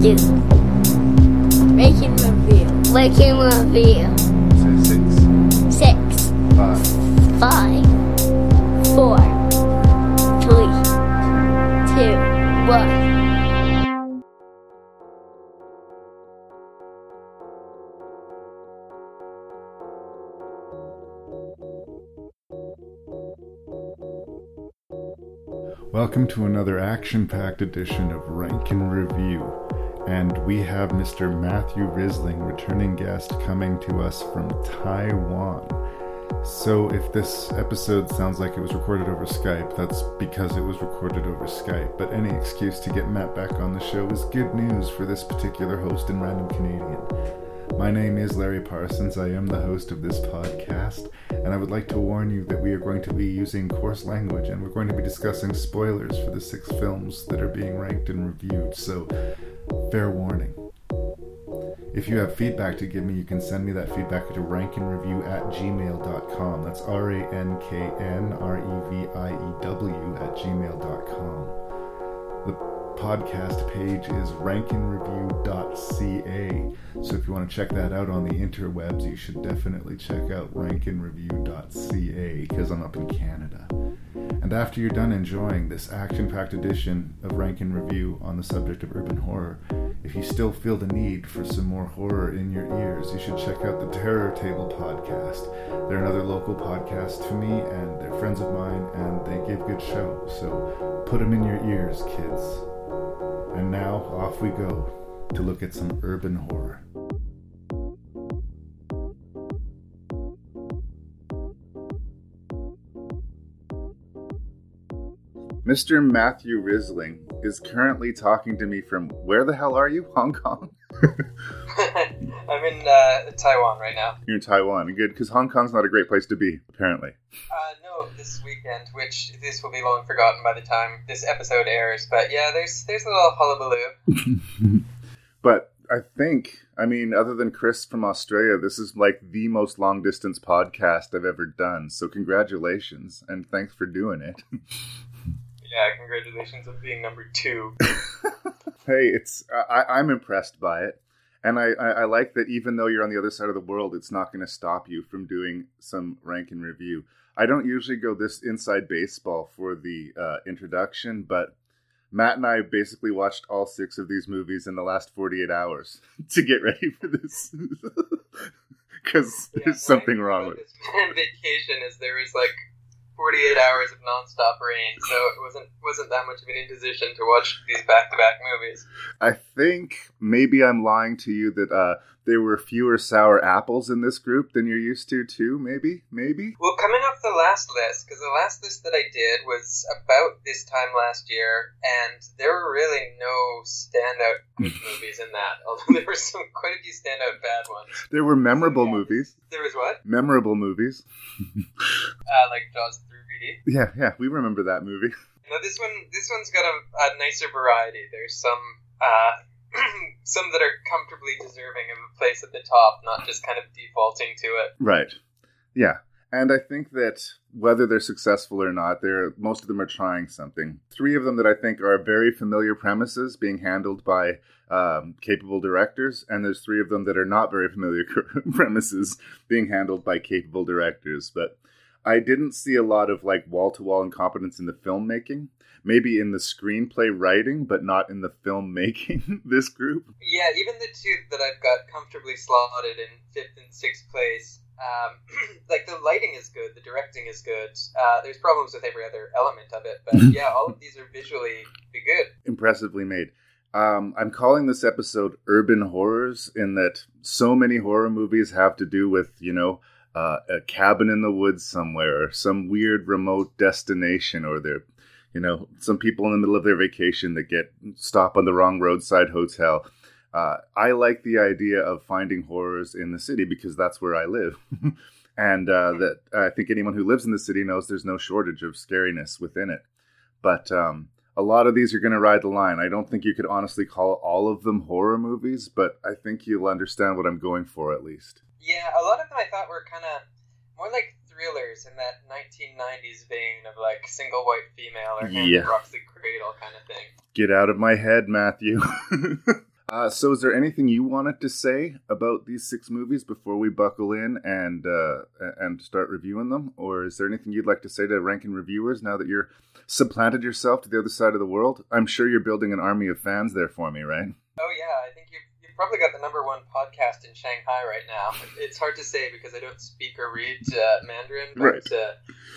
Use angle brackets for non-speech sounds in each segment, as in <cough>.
you. Making review. Making review. Say six, Six, five, five, four, three, two, one. Welcome to another action packed edition of Rankin Review. And we have Mr. Matthew Risling, returning guest, coming to us from Taiwan. So, if this episode sounds like it was recorded over Skype, that's because it was recorded over Skype. But any excuse to get Matt back on the show is good news for this particular host in Random Canadian. My name is Larry Parsons. I am the host of this podcast, and I would like to warn you that we are going to be using coarse language and we're going to be discussing spoilers for the six films that are being ranked and reviewed, so fair warning. If you have feedback to give me, you can send me that feedback to ranknreview at gmail.com. That's R A N K N R E V I E W at gmail.com. The podcast page is ranknreview.ca. So if you want to check that out on the interwebs, you should definitely check out ranknreview.ca because I'm up in Canada. And after you're done enjoying this action packed edition of Rankin Review on the subject of urban horror, if you still feel the need for some more horror in your ears, you should check out the Terror Table podcast. They're another local podcast to me, and they're friends of mine, and they give good show. So put them in your ears, kids. And now off we go to look at some urban horror. Mr. Matthew Risling is currently talking to me from where the hell are you? <laughs> Hong Kong? <laughs> I'm in uh, Taiwan right now. You're in Taiwan. Good, because Hong Kong's not a great place to be, apparently. Uh, no, this weekend, which this will be long forgotten by the time this episode airs. But yeah, there's there's a little hullabaloo. <laughs> But I think, I mean, other than Chris from Australia, this is like the most long distance podcast I've ever done. So congratulations and thanks for doing it. Yeah, congratulations on being number two. <laughs> hey, it's I, I'm impressed by it, and I, I, I like that even though you're on the other side of the world, it's not going to stop you from doing some rank and review. I don't usually go this inside baseball for the uh, introduction, but Matt and I basically watched all six of these movies in the last 48 hours <laughs> to get ready for this. <laughs> Because Yeah, there's something wrong with it. vacation is there was like 48 hours of nonstop rain, so it wasn't wasn't that much of an imposition to watch these back to back movies. I think maybe I'm lying to you that uh, there were fewer sour apples in this group than you're used to, too. Maybe, maybe. Well, coming off the last list, because the last list that I did was about this time last year, and there were really no standout <laughs> movies in that. Although there were some quite a few standout bad ones. There were memorable Yeah. movies. There was what? Memorable movies. <laughs> Uh, like Jaws 3D. Yeah, yeah, we remember that movie. <laughs> No, this one this one's got a, a nicer variety. There's some uh, <clears throat> some that are comfortably deserving of a place at the top, not just kind of defaulting to it. Right. Yeah. And I think that whether they're successful or not, they're most of them are trying something. Three of them that I think are very familiar premises being handled by um, capable directors, and there's three of them that are not very familiar <laughs> premises being handled by capable directors. But I didn't see a lot of like wall to wall incompetence in the filmmaking. Maybe in the screenplay writing, but not in the filmmaking. <laughs> this group. Yeah, even the two that I've got comfortably slotted in fifth and sixth place, um, <clears throat> like the lighting is good, the directing is good. Uh, there's problems with every other element of it, but <laughs> yeah, all of these are visually good. impressively made. Um, I'm calling this episode Urban Horrors in that so many horror movies have to do with, you know, uh, a cabin in the woods somewhere, or some weird remote destination, or they're, you know, some people in the middle of their vacation that get stop on the wrong roadside hotel. Uh, I like the idea of finding horrors in the city because that's where I live. <laughs> and uh, that I think anyone who lives in the city knows there's no shortage of scariness within it. But um, a lot of these are going to ride the line. I don't think you could honestly call all of them horror movies, but I think you'll understand what I'm going for at least. Yeah, a lot of them I thought were kind of more like thrillers in that 1990s vein of like single white female or hand Yeah. rocks the cradle kind of thing. Get out of my head, Matthew. <laughs> uh, so, is there anything you wanted to say about these six movies before we buckle in and uh, and start reviewing them, or is there anything you'd like to say to ranking reviewers now that you're supplanted yourself to the other side of the world? I'm sure you're building an army of fans there for me, right? Oh yeah, I think you've probably got the number one podcast in Shanghai right now. It's hard to say because I don't speak or read uh, Mandarin, but Right.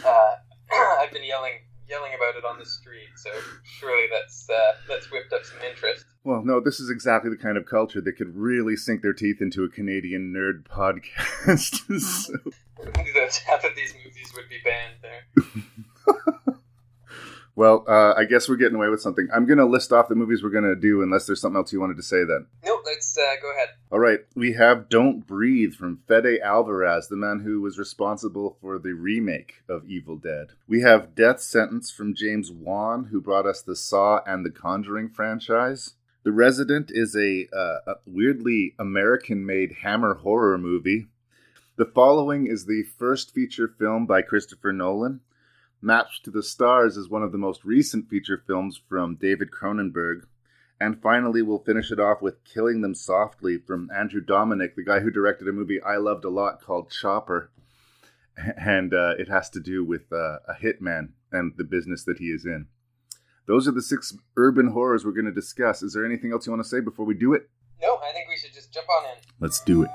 uh, uh, <clears throat> I've been yelling yelling about it on the street, so surely that's uh, that's whipped up some interest. Well, no, this is exactly the kind of culture that could really sink their teeth into a Canadian nerd <laughs> podcast. <laughs> so, half of these movies would be banned there. <laughs> well, uh, I guess we're getting away with something. I'm going to list off the movies we're going to do unless there's something else you wanted to say then. No, let's uh, go ahead. All right, we have Don't Breathe from Fede Alvarez, the man who was responsible for the remake of Evil Dead. We have Death Sentence from James Wan, who brought us the Saw and the Conjuring franchise. The Resident is a, uh, a weirdly American made Hammer horror movie. The following is the first feature film by Christopher Nolan. Maps to the Stars is one of the most recent feature films from David Cronenberg. And finally, we'll finish it off with Killing Them Softly from Andrew Dominik, the guy who directed a movie I loved a lot called Chopper. <laughs> And uh, it has to do with uh, a hitman and the business that he is in. Those are the six urban horrors we're going to discuss. Is there anything else you want to say before we do it? No, I think we should just jump on in. Let's do it.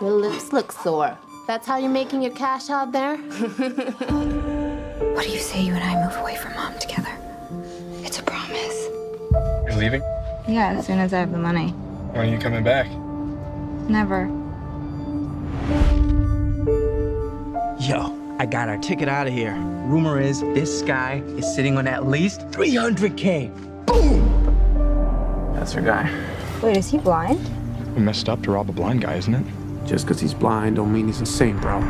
Your lips look sore. That's how you're making your cash out there? What do you say you and I move away from mom together? It's a promise. You're leaving? Yeah, as soon as I have the money. When are you coming back? Never. Yo, I got our ticket out of here. Rumor is this guy is sitting on at least 300K. Boom! That's our guy. Wait, is he blind? We messed up to rob a blind guy, isn't it? Just because he's blind don't mean he's insane, bro.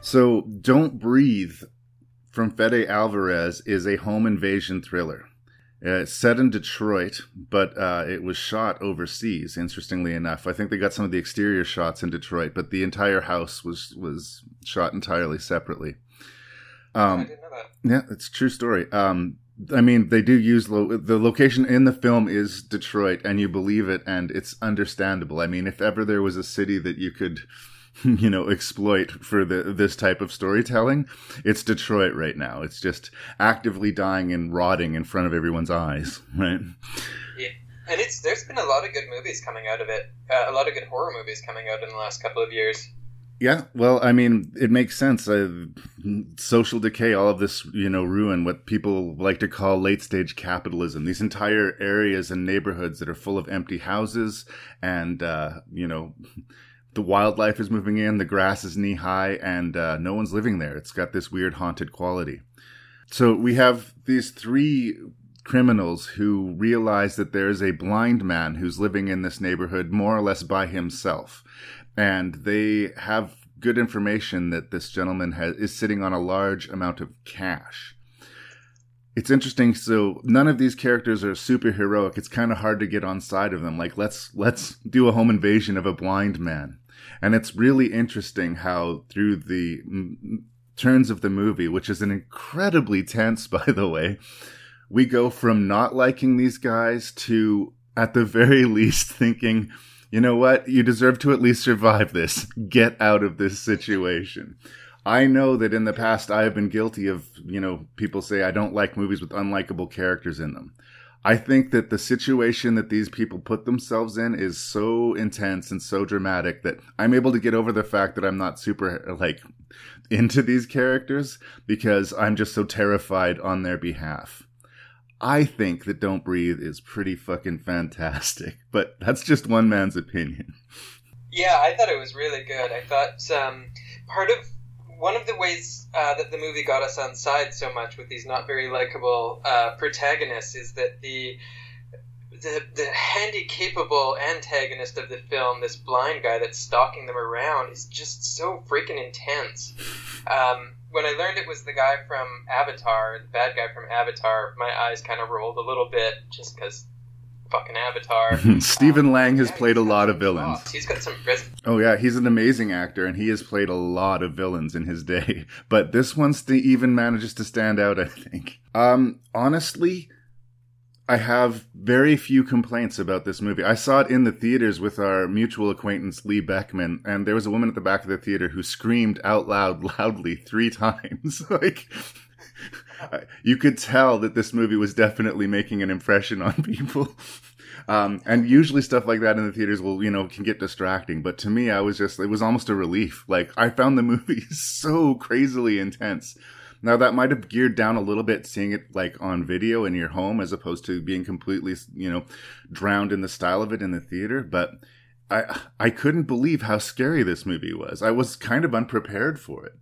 So, Don't Breathe from Fede Alvarez is a home invasion thriller. Uh, it's set in Detroit, but uh, it was shot overseas. Interestingly enough, I think they got some of the exterior shots in Detroit, but the entire house was was shot entirely separately. I Um, didn't know that. yeah, it's a true story. Um, I mean, they do use lo- the location in the film is Detroit, and you believe it, and it's understandable. I mean, if ever there was a city that you could, <laughs> you know, exploit for the this type of storytelling, it's Detroit right now. It's just actively dying and rotting in front of everyone's eyes, <laughs> right? Yeah. And it's there's been a lot of good movies coming out of it. Uh, a lot of good horror movies coming out in the last couple of years. Yeah, well, I mean, it makes sense. Uh, social decay, all of this, you know, ruin, what people like to call late stage capitalism. These entire areas and neighborhoods that are full of empty houses, and uh, you know, the wildlife is moving in, the grass is knee high, and uh, no one's living there. It's got this weird haunted quality. So we have these three criminals who realize that there is a blind man who's living in this neighborhood more or less by himself and they have good information that this gentleman has, is sitting on a large amount of cash. It's interesting. So none of these characters are super heroic. It's kind of hard to get on side of them. Like let's let's do a home invasion of a blind man, and it's really interesting how through the mm, turns of the movie, which is an incredibly tense, <laughs> by the way, we go from not liking these guys to at the very <laughs> least thinking you know what? You deserve to at least survive this. Get out of this situation. I know that in the past I have been guilty of, you know, people say I don't like movies with unlikable characters in them. I think that the situation that these people put themselves in is so intense and so dramatic that I'm able to get over the fact that I'm not super, like, into these characters because I'm just so terrified on their behalf. I think that Don't Breathe is pretty fucking fantastic, <laughs> but that's just one man's opinion. Yeah, I thought it was really good. I thought um, part of one of the ways uh, that the movie got us on side so much with these not very likable uh, protagonists is that the the, the handy capable antagonist of the film, this blind guy that's stalking them around, is just so freaking intense. Um, when I learned it was the guy from Avatar, the bad guy from Avatar, my eyes kind of rolled a little bit just because fucking Avatar. <laughs> Stephen Um, Lang has yeah, played a lot of villains. chops. He's got some charisma. Oh yeah, he's an amazing actor, and he has played a lot of villains in his day. <laughs> But this one st- even manages to stand out. I think. Um, honestly, I have very few complaints about this movie. I saw it in the theaters with our mutual acquaintance Lee Beckman, and there was a woman at the back of the theater who screamed out loud, <laughs> loudly three times. like. You could tell that this movie was definitely making an impression on <laughs> people. Um, and usually stuff like that in the theaters will, you know, can get distracting. But to me, I was just, it was almost a relief. Like, I found the movie <laughs> so crazily intense. Now, that might have geared down a little bit seeing it like on video in your home as opposed to being completely, you know, drowned in the style of it in the theater. But I, I couldn't believe how scary this movie was. I was kind of unprepared for it.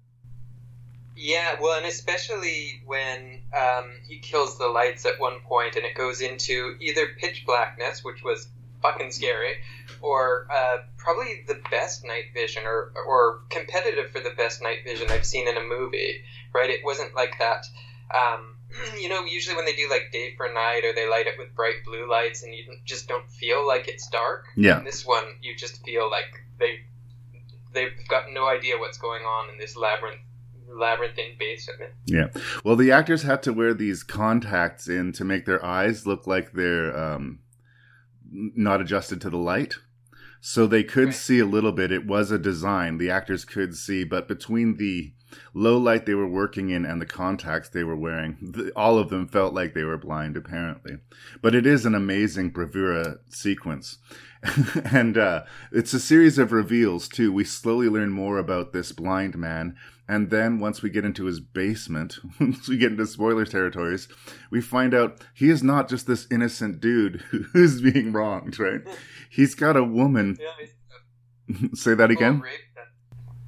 Yeah, well, and especially when um, he kills the lights at one point and it goes into either pitch blackness, which was fucking scary, or uh, probably the best night vision or, or competitive for the best night vision I've seen in a movie, right? It wasn't like that. Um, <clears throat> you know, usually when they do like day for night or they light it with bright blue lights and you just don't feel like it's dark. Yeah. In this one, you just feel like they they've got no idea what's going on in this labyrinth labyrinthine basement. Yeah. Well, the actors had to wear these contacts in to make their eyes look like they're um, not adjusted to the light. So they could Right. see a little bit. It was a design. The actors could see, but between the low light they were working in and the contacts they were wearing, th all of them felt like they were blind, apparently. But it is an amazing bravura sequence. <laughs> and uh, it's a series of reveals, too. We slowly learn more about this blind man. And then once we get into his basement, <laughs> once we get into spoiler territories, we find out he is not just this innocent dude <laughs> who's being wronged, right? <laughs> He's got a woman. Yeah, Say that again? rape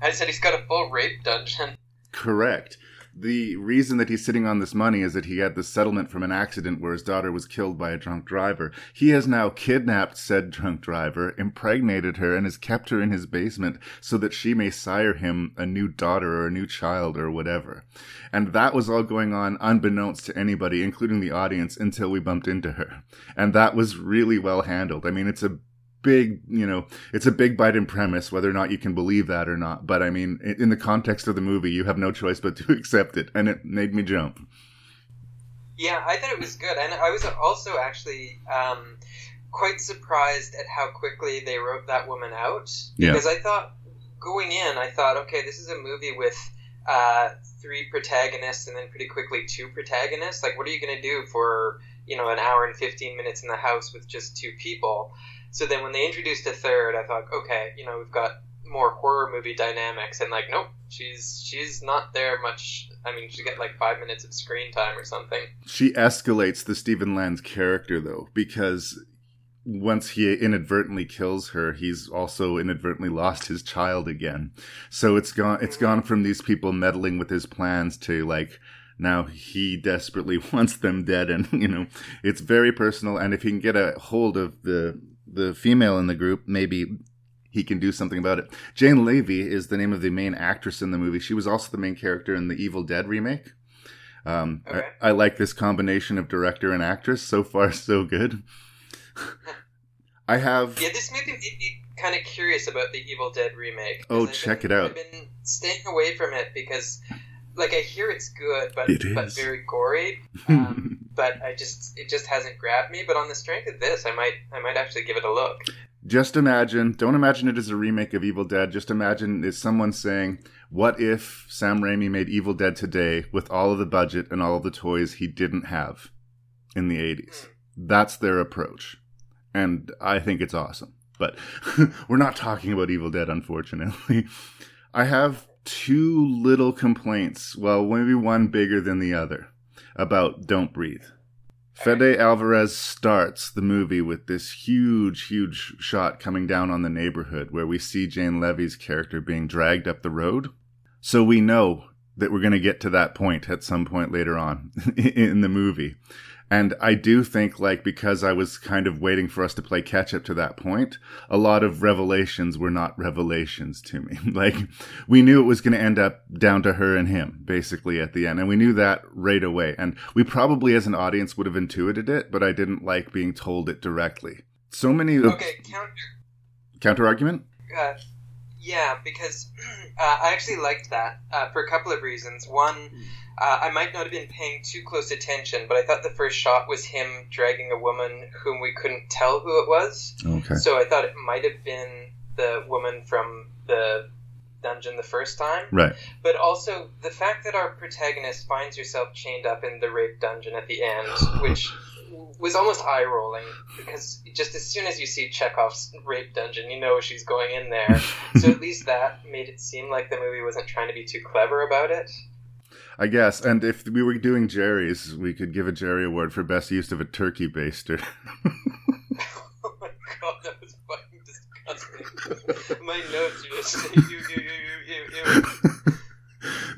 I said he's got a full rape dungeon. Correct. The reason that he's sitting on this money is that he had the settlement from an accident where his daughter was killed by a drunk driver. He has now kidnapped said drunk driver, impregnated her, and has kept her in his basement so that she may sire him a new daughter or a new child or whatever. And that was all going on unbeknownst to anybody, including the audience, until we bumped into her. And that was really well handled. I mean, it's a big, you know, it's a big bite in premise, whether or not you can believe that or not. But I mean, in the context of the movie, you have no choice but to <laughs> accept it. And it made me jump. Yeah, I thought it was good, and I was also actually um, quite surprised at how quickly they wrote that woman out. Yeah. Because I thought going in, I thought, okay, this is a movie with uh, three protagonists and then pretty quickly two protagonists. Like, what are you going to do for you know an hour and fifteen minutes in the house with just two people? So then when they introduced a third, I thought, okay, you know, we've got more horror movie dynamics, and like, nope, she's she's not there much. I mean, she get like five minutes of screen time or something. She escalates the Stephen Lang's character, though, because once he inadvertently kills her, he's also inadvertently lost his child again. So it's gone, it's gone from these people meddling with his plans to like, now he desperately <laughs> wants them dead and you know it's very personal and if he can get a hold of the the female in the group maybe he can do something about it jane levy is the name of the main actress in the movie she was also the main character in the evil dead remake um, Okay. I, I like this combination of director and actress so far <laughs> so good i have Yeah, this movie made me kind of curious about the Evil Dead remake. Oh, I've check been- it out. I've been staying away from it because, like, I hear it's good, but It but very gory. <laughs> Um, but I just it just hasn't grabbed me. But on the strength of this, I might I might actually give it a look. Just imagine, don't imagine it as a remake of Evil Dead. Just imagine it's someone saying, What if Sam Raimi made Evil Dead today with all of the budget and all of the toys he didn't have in the 80s? That's their approach. And I think it's awesome. But <laughs> we're not talking about Evil Dead, unfortunately. <laughs> I have two little complaints. Well, maybe one bigger than the other about Don't Breathe. Fede Alvarez starts the movie with this huge, huge shot coming down on the neighborhood where we see Jane Levy's character being dragged up the road. So we know that we're going to get to that point at some point later on <laughs> in the movie. And I do think, like, because I was kind of waiting for us to play catch up to that point, a lot of revelations were not revelations to me. <laughs> like, we knew it was going to end up down to her and him, basically, at the end. And we knew that right away. And we probably, as an audience, would have intuited it, but I didn't like being told it directly. So many. Okay, counter. Counter argument? Uh, yeah, because <clears throat> uh, I actually liked that uh, for a couple of reasons. One, uh, I might not have been paying too close attention, but I thought the first shot was him dragging a woman whom we couldn't tell who it was. Okay. So I thought it might have been the woman from the dungeon the first time. Right. But also the fact that our protagonist finds herself chained up in the rape dungeon at the end, <sighs> which was almost eye rolling because just as soon as you see Chekhov's rape dungeon, you know she's going in there. <laughs> so at least that made it seem like the movie wasn't trying to be too clever about it. I guess. And if we were doing Jerry's, we could give a Jerry Award for best use of a turkey baster. <laughs> oh my god, that was fucking disgusting. my notes are just ew, ew, ew, ew, ew, ew.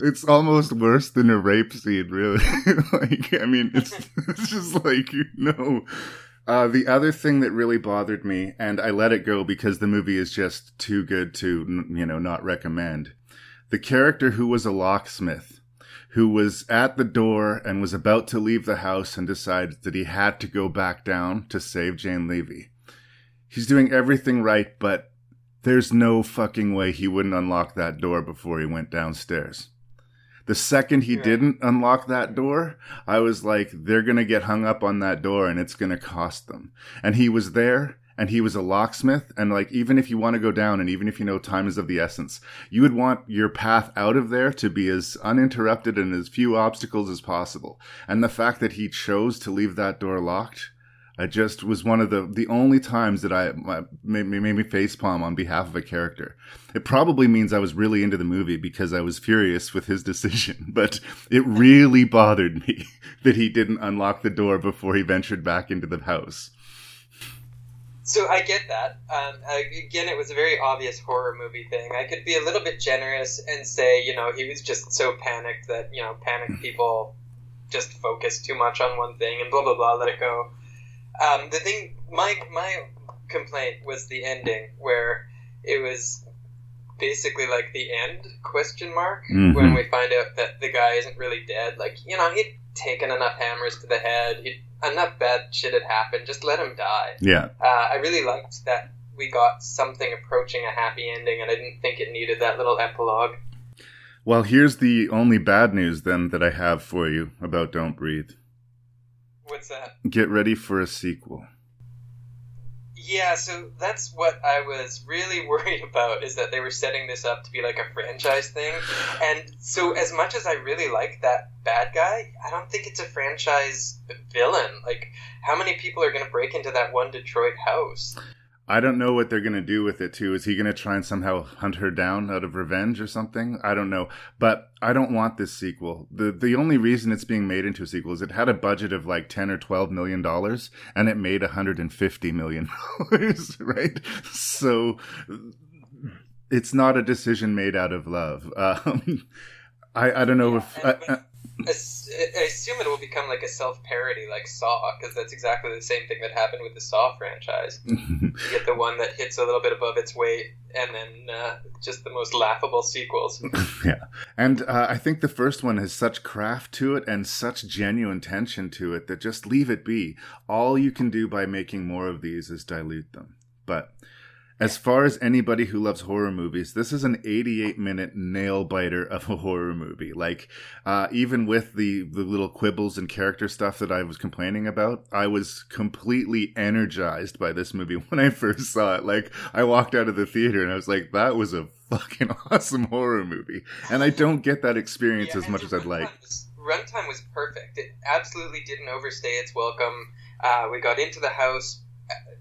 it's almost worse than a rape scene, really. <laughs> like, I mean, it's, <laughs> it's just like, no. Uh, the other thing that really bothered me, and I let it go because the movie is just too good to, you know, not recommend. The character who was a locksmith, who was at the door and was about to leave the house and decided that he had to go back down to save Jane Levy. He's doing everything right, but there's no fucking way he wouldn't unlock that door before he went downstairs. The second he Yeah. didn't unlock that door, I was like, they're going to get hung up on that door and it's going to cost them. And he was there and he was a locksmith. And like, even if you want to go down and even if you know time is of the essence, you would want your path out of there to be as uninterrupted and as few obstacles as possible. And the fact that he chose to leave that door locked, I just was one of the the only times that I made, made me facepalm on behalf of a character. It probably means I was really into the movie because I was furious with his <laughs> decision, but it really bothered me <laughs> that he didn't unlock the door before he ventured back into the house. So I get that. Um, again, it was a very obvious horror movie thing. I could be a little bit generous and say, you know, he was just so panicked that you know, panicked people just focus too much on one thing and blah blah blah, let it go. Um, the thing, my my complaint was the ending where it was basically like the end question mark Mhm. when we find out that the guy isn't really dead. Like you know, he'd taken enough hammers to the head. He'd, enough bad shit had happened. Just let him die. Yeah. Uh, I really liked that we got something approaching a happy ending, and I didn't think it needed that little epilogue. Well, here's the only bad news then that I have for you about Don't Breathe. What's that? Get ready for a sequel. Yeah, so that's what I was really <laughs> worried about is that they were setting this up to be like a franchise thing. And so as much as I really like that bad guy, I don't think it's a franchise villain. Like how many people are going to break into that one Detroit house? I don't know what they're going to do with it too. Is he going to try and somehow hunt her down out of revenge or something? I don't know. But I don't want this sequel. The the only reason it's being made into a sequel is it had a budget of like 10 or 12 million dollars and it made 150 million <laughs> dollars, right? So it's not a decision made out of love. Um, I I don't know if I, I, I assume it will become like a self parody like Saw, because that's exactly the same thing that happened with the Saw franchise. <laughs> You get the one that hits a little bit above its weight, and then uh, just the most laughable sequels. <laughs> yeah. And uh, I think the first one has such craft to it and such genuine tension to it that just leave it be. All you can do by making more of these is dilute them. But as far as anybody who loves horror movies, this is an 88 minute nail biter of a horror movie. Like, uh, even with the, the little quibbles and character stuff that I was complaining about, I was completely energized by this movie <laughs> when I first saw it. Like, I walked out of the theater and I was like, that was a fucking <laughs> awesome horror movie. And I don't get that experience Yeah, as much as I'd like. runtime was- Runtime was perfect. It absolutely didn't overstay its welcome. Uh, we got into the house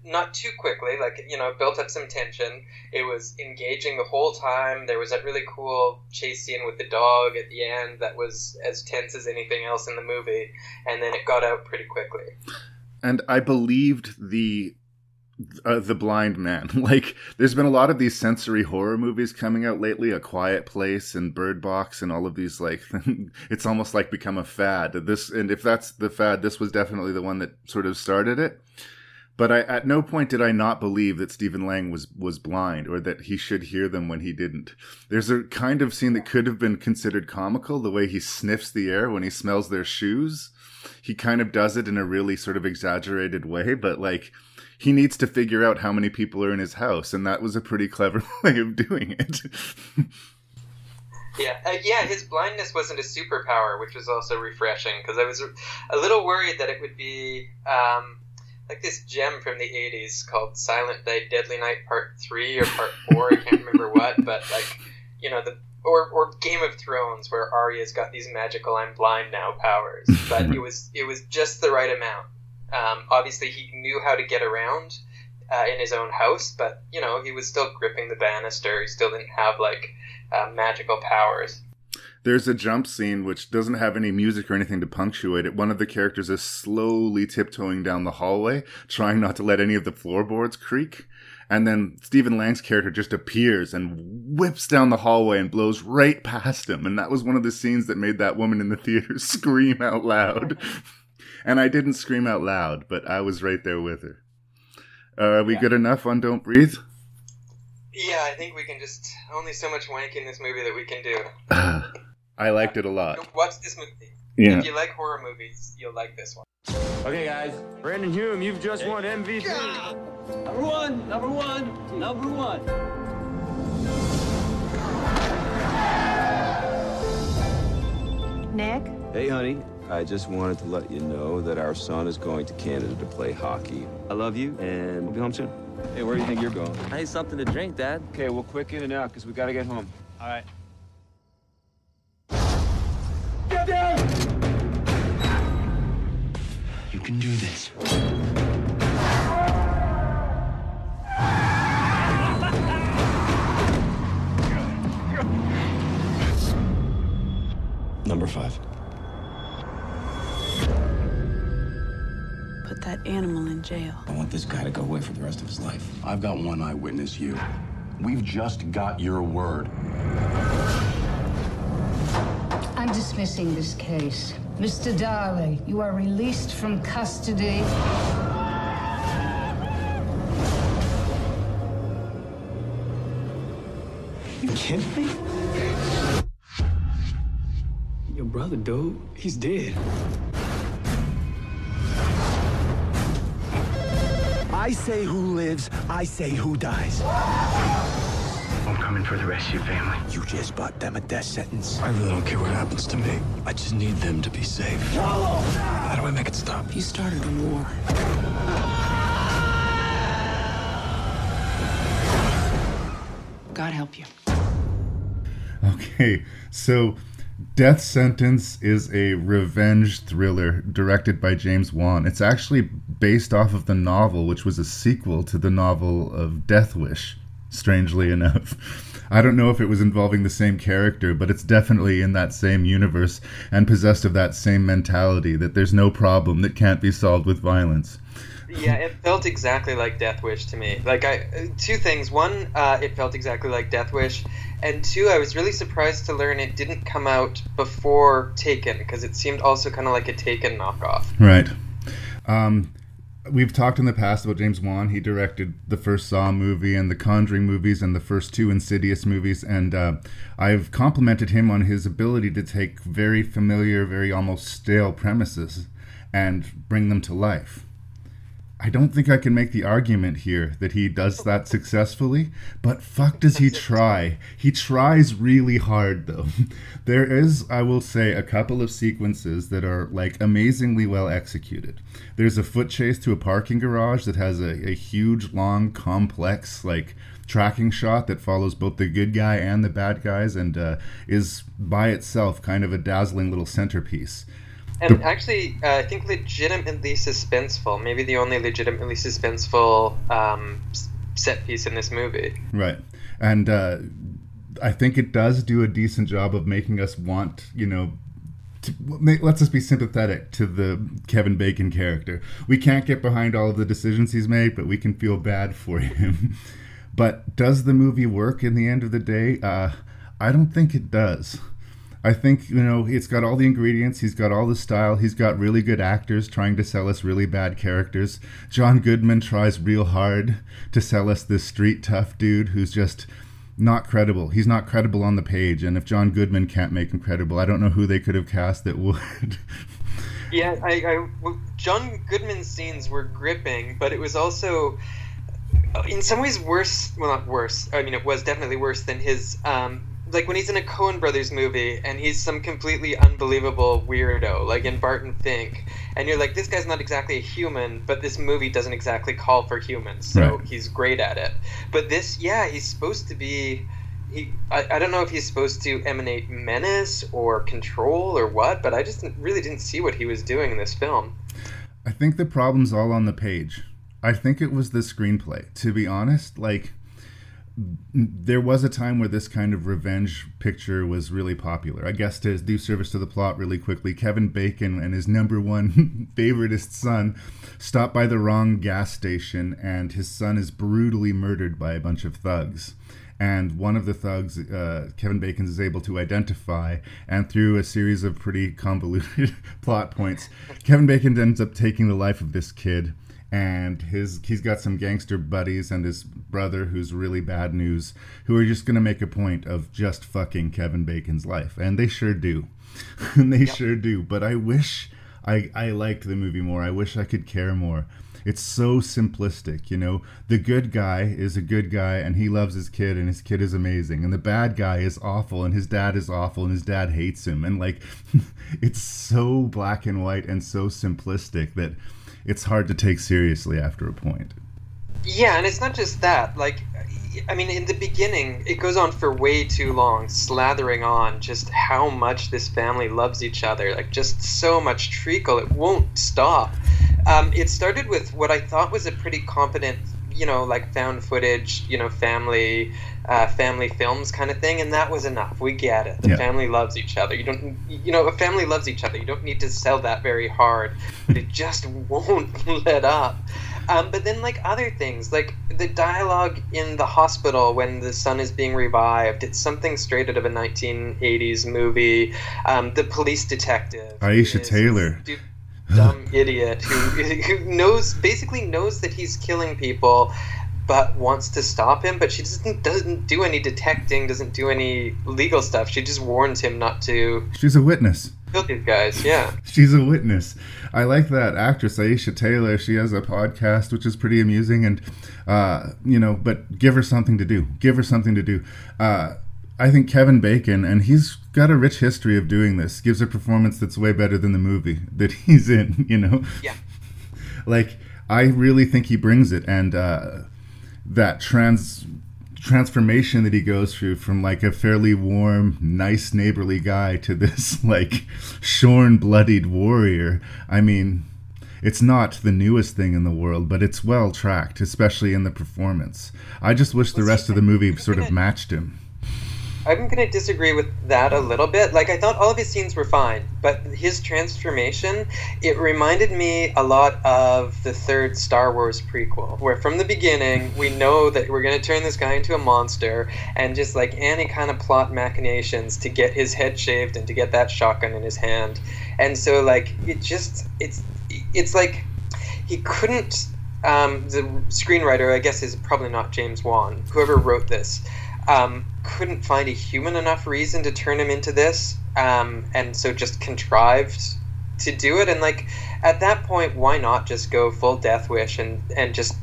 not too quickly. Like you know, built up some tension. It was engaging the whole time. There was that really cool chase scene with the dog at the end that was as tense as anything else in the movie, and then it got out pretty quickly. And I believed the uh, the blind man. <laughs> Like, there's been a lot of these sensory horror movies coming out lately, A Quiet Place and Bird Box, and all of these. Like, <laughs> it's almost like become a fad. This, and if that's the fad, this was definitely the one that sort of started it. But I, at no point did I not believe that Stephen Lang was was blind or that he should hear them when he didn't. There's a kind of scene that could have been considered comical, the way he sniffs the air when he smells their shoes. He kind of does it in a really sort of exaggerated way, but like he needs to figure out how many people are in his house, and that was a pretty clever <laughs> way of doing it. Yeah, uh, yeah. His blindness wasn't a superpower, which was also refreshing because I was a little worried that it would be um, like this gem from the '80s called "Silent Night, Deadly Night" Part Three or Part Four. I can't remember what, <laughs> but like you know the or, or Game of Thrones where Arya's got these magical "I'm blind now" powers, but it was it was just the right amount. Um, obviously, he knew how to get around uh, in his own house, but you know he was still gripping the banister. He still didn't have like uh, magical powers. There's a jump scene which doesn't have any music or anything to punctuate it. One of the characters is slowly tiptoeing down the hallway, trying not to let any of the floorboards creak. And then Stephen Lang's character just appears and whips down the hallway and blows right past him. And that was one of the scenes that made that woman in the theater <laughs> scream out loud. and I didn't scream out loud, but I was right there with her. Uh, are we yeah. good enough on Don't Breathe? Yeah, I think we can just only so much wank in this movie that we can do. <sighs> <laughs> I liked it a lot. Watch this movie. Yeah. If you like horror movies, you'll like this one. Okay, guys. Brendan Hume, you've just won MVP. Number one, number one, number one. Nick? Hey, honey. I just wanted to let you know that our son is going to Canada to play hockey. I love you, and we'll be home soon. Hey, where do you think you're going? I need something to drink, Dad. Okay, well, quick in and out, because we got to get home. All right. Get down! You can do this. Number five. Put that animal in jail. I want this guy to go away for the rest of his life. I've got one eyewitness, you. We've just got your word. I'm dismissing this case. Mr. Darley, you are released from custody. You kidding me? Your brother, dude, he's dead. I say who lives, I say who dies. I'm coming for the rest of your family. You just bought them a death sentence. I really don't care what happens to me. I just need them to be safe. How do I make it stop? You started a war. God help you. Okay, so Death Sentence is a revenge thriller directed by James Wan. It's actually based off of the novel, which was a sequel to the novel of Death Wish, strangely enough. <laughs> I don't know if it was involving the same character, but it's definitely in that same universe and possessed of that same mentality that there's no problem that can't be solved with violence. Yeah, it felt exactly like Death Wish to me. Like I, two things. One, uh, it felt exactly like Death Wish, and two, I was really surprised to learn it didn't come out before Taken because it seemed also kind of like a Taken knockoff. Right. Um, we've talked in the past about James Wan. He directed the first Saw movie and the Conjuring movies and the first two Insidious movies, and uh, I've complimented him on his ability to take very familiar, very almost stale premises and bring them to life. I don't think I can make the argument here that he does that successfully, but fuck does he try. He tries really hard though. <laughs> There is, I will say, a couple of sequences that are like amazingly well executed. There's a foot chase to a parking garage that has a, a huge, long, complex, like tracking shot that follows both the good guy and the bad guys and uh, is by itself kind of a dazzling little centerpiece. And actually, uh, I think legitimately suspenseful. Maybe the only legitimately suspenseful um, set piece in this movie. Right, and uh, I think it does do a decent job of making us want, you know, let's just be sympathetic to the Kevin Bacon character. We can't get behind all of the decisions he's made, but we can feel bad for him. <laughs> but does the movie work in the end of the day? Uh, I don't think it does. I think you know it's got all the ingredients. He's got all the style. He's got really good actors trying to sell us really bad characters. John Goodman tries real hard to sell us this street tough dude who's just not credible. He's not credible on the page, and if John Goodman can't make him credible, I don't know who they could have cast that would. <laughs> yeah, I, I John Goodman's scenes were gripping, but it was also in some ways worse. Well, not worse. I mean, it was definitely worse than his um, like when he's in a Coen Brothers movie and he's some completely unbelievable weirdo, like in Barton Fink, and you're like, this guy's not exactly a human, but this movie doesn't exactly call for humans, so right. he's great at it. But this, yeah, he's supposed to be. He, I, I don't know if he's supposed to emanate menace or control or what, but I just really didn't see what he was doing in this film. I think the problem's all on the page. I think it was the screenplay. To be honest, like there was a time where this kind of revenge picture was really popular. I guess to do service to the plot really quickly, Kevin Bacon and his number one <laughs> favoritist son stop by the wrong gas station, and his son is brutally murdered by a bunch of thugs. And one of the thugs, uh, Kevin Bacon, is able to identify, and through a series of pretty convoluted <laughs> plot points, Kevin Bacon ends up taking the life of this kid and his he's got some gangster buddies and his brother who's really bad news who are just going to make a point of just fucking Kevin Bacon's life and they sure do. <laughs> And they yep. sure do but I wish I I liked the movie more. I wish I could care more. It's so simplistic you know? The good guy is a good guy and he loves his kid and his kid is amazing. And the bad guy is awful and his dad is awful and his dad hates him. And like <laughs> it's so black and white and so simplistic that it's hard to take seriously after a point. Yeah, and it's not just that. Like, I mean, in the beginning, it goes on for way too long, slathering on just how much this family loves each other. Like, just so much treacle. It won't stop. Um, it started with what I thought was a pretty competent, you know, like found footage, you know, family uh, family films kind of thing, and that was enough. We get it. The yeah. family loves each other. You don't, you know, a family loves each other. You don't need to sell that very hard, but <laughs> it just won't <laughs> let up. Um, but then, like other things, like the dialogue in the hospital when the son is being revived, it's something straight out of a 1980s movie. Um, the police detective, Aisha Tyler. Dumb idiot who, who knows basically knows that he's killing people but wants to stop him, but she doesn't doesn't do any detecting, doesn't do any legal stuff. She just warns him not to. She's a witness. Kill these guys, yeah. She's a witness. I like that actress Aisha Tyler She has a podcast which is pretty amusing, and uh, you know, but give her something to do. Give her something to do. Uh, I think Kevin Bacon, and he's got a rich history of doing this, gives a performance that's way better than the movie <laughs> that he's in. You know. Yeah. <laughs> like I really think he brings it, and. Uh, that trans transformation that he goes through from like a fairly warm, nice, neighborly guy to this <laughs> like shorn, bloodied warrior. I mean, it's not the newest thing in the world, but it's well tracked, especially in the performance. I just wish the rest of the movie sort of matched him. I'm going to disagree with that a little bit. Like, I thought all of his scenes were fine, but his transformation, it reminded me a lot of the third Star Wars prequel, where from the beginning, we know that we're going to turn this guy into a monster, and just like any kind of plot machinations to get his head shaved and to get that shotgun in his hand. And so, like, it just, it's, it's like he couldn't, um, the screenwriter, I guess, is probably not James Wan, whoever wrote this um, couldn't find a human enough reason to turn him into this, um, and so just contrived to do it. And like at that point, why not just go full Death Wish and and just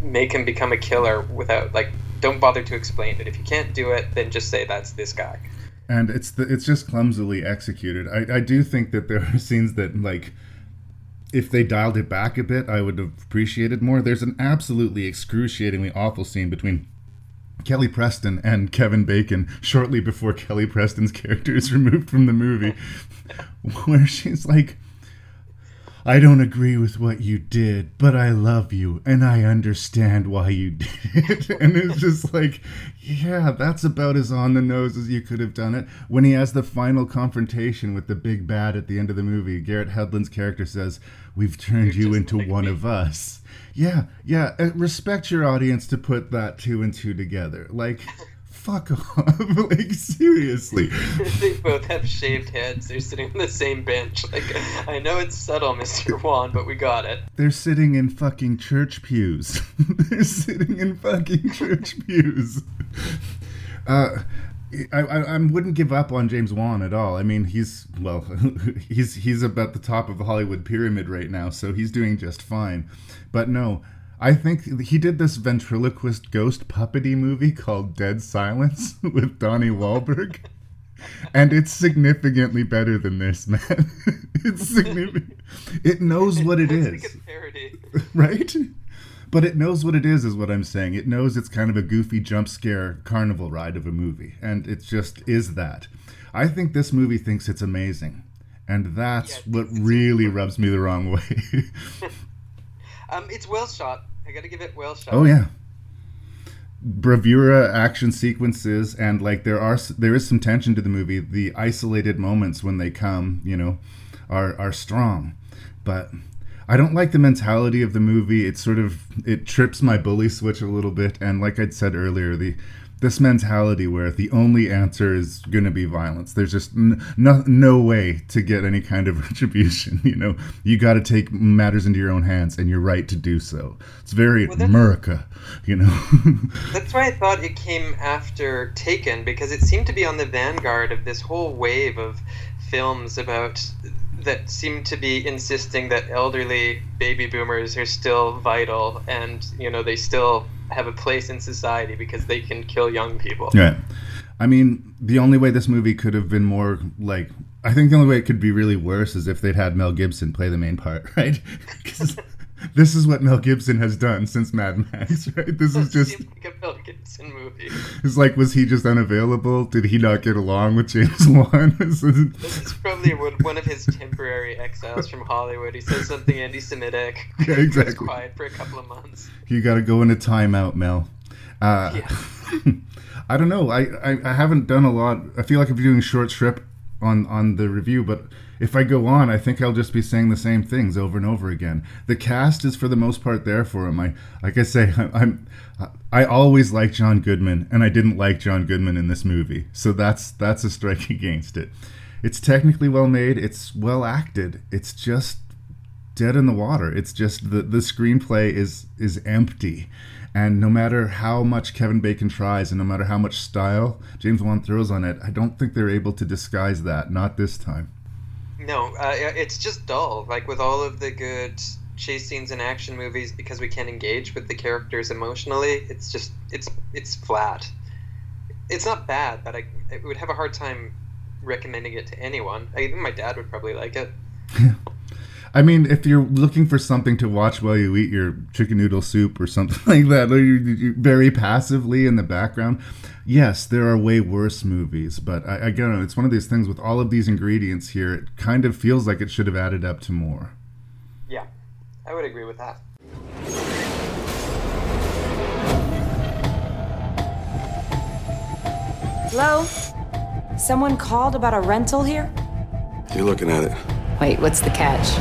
make him become a killer without like don't bother to explain it. If you can't do it, then just say that's this guy. And it's the, it's just clumsily executed. I, I do think that there are scenes that like if they dialed it back a bit, I would have appreciated more. There's an absolutely excruciatingly awful scene between Kelly Preston and Kevin Bacon shortly before Kelly Preston's <laughs> character is removed from the movie, where she's like I don't agree with what you did, but I love you and I understand why you did it. <laughs> and it's just like, yeah, that's about as on the nose as you could have done it. When he has the final confrontation with the big bad at the end of the movie, Garrett Hedlund's character says, We've turned you into like one me. of us. Yeah, yeah. Respect your audience to put that two and two together. Like, <laughs> fuck <laughs> off. like, seriously. <laughs> they both have shaved heads. They're sitting on the same bench. Like, I know it's subtle, Mr. Wan, but we got it. They're sitting in fucking church pews. <laughs> They're sitting in fucking church pews. Uh, I, I, I wouldn't give up on James Wan at all. I mean, he's well, he's he's about the top of the Hollywood pyramid right now, so he's doing just fine. But no, I think he did this ventriloquist ghost puppety movie called Dead Silence <laughs> with Donnie Wahlberg. and it's significantly better than this, man. <laughs> it's significant. It knows what it <laughs> is. right? But it knows what it is, is what I'm saying. It knows it's kind of a goofy jump scare carnival ride of a movie. And it just is that. I think this movie thinks it's amazing. And that's yeah, what really rubs me the wrong way. Um, it's well shot. I gotta give it well shot. Oh yeah. Bravura action sequences and like there are there is some tension to the movie. The isolated moments when they come, you know, are are strong, but I don't like the mentality of the movie. It sort of it trips my bully switch a little bit, and like I'd said earlier, the this mentality where the only answer is going to be violence. There's just n- no, no way to get any kind of <laughs> retribution. You know, you got to take matters into your own hands, and you're right to do so. It's very well, America, you know. <laughs> that's why I thought it came after Taken because it seemed to be on the vanguard of this whole wave of films about that seem to be insisting that elderly baby boomers are still vital and you know they still have a place in society because they can kill young people. Yeah. I mean, the only way this movie could have been more like I think the only way it could be really worse is if they'd had Mel Gibson play the main part, <laughs> right? Because this is what Mel Gibson has done since Mad Max, <laughs> right? This is just like a Mel Gibson movie. It's like, was he just unavailable? Did he not get along with James <laughs> Wan? <laughs> this is probably one of his temporary exiles from Hollywood. He says something anti-Semitic. Yeah, exactly. Goes quiet for a couple of months. You got to go into timeout, Mel. Uh, yeah. I don't know. I, I I haven't done a lot. I feel like I'm doing short strip on on the review, but if I go on, I think I'll just be saying the same things over and over again. The cast is for the most part there for him. I like I say, <laughs> I'm I always like John Goodman, and I didn't like John Goodman in this movie, so that's that's a strike <laughs> against it. It's technically well made. It's well acted. It's just dead in the water. It's just the the screenplay is is empty. And no matter how much Kevin Bacon tries, and no matter how much style James Wan throws on it, I don't think they're able to disguise that. Not this time. No, uh, it's just dull. Like with all of the good chase scenes in action movies, because we can't engage with the characters emotionally, it's just it's it's flat. It's not bad, but I, I would have a hard time recommending it to anyone. I, even my dad would probably like it. <laughs> I mean, if you're looking for something to watch while you eat your chicken noodle soup or something <laughs> like that, or you, you very passively in the background, yes, there are way worse movies. But I, again, it's one of these things with all of these ingredients here. It kind of feels like it should have added up to more. Yeah, I would agree with that. Hello? Someone called about a rental here? You're looking at it. Wait, what's the catch?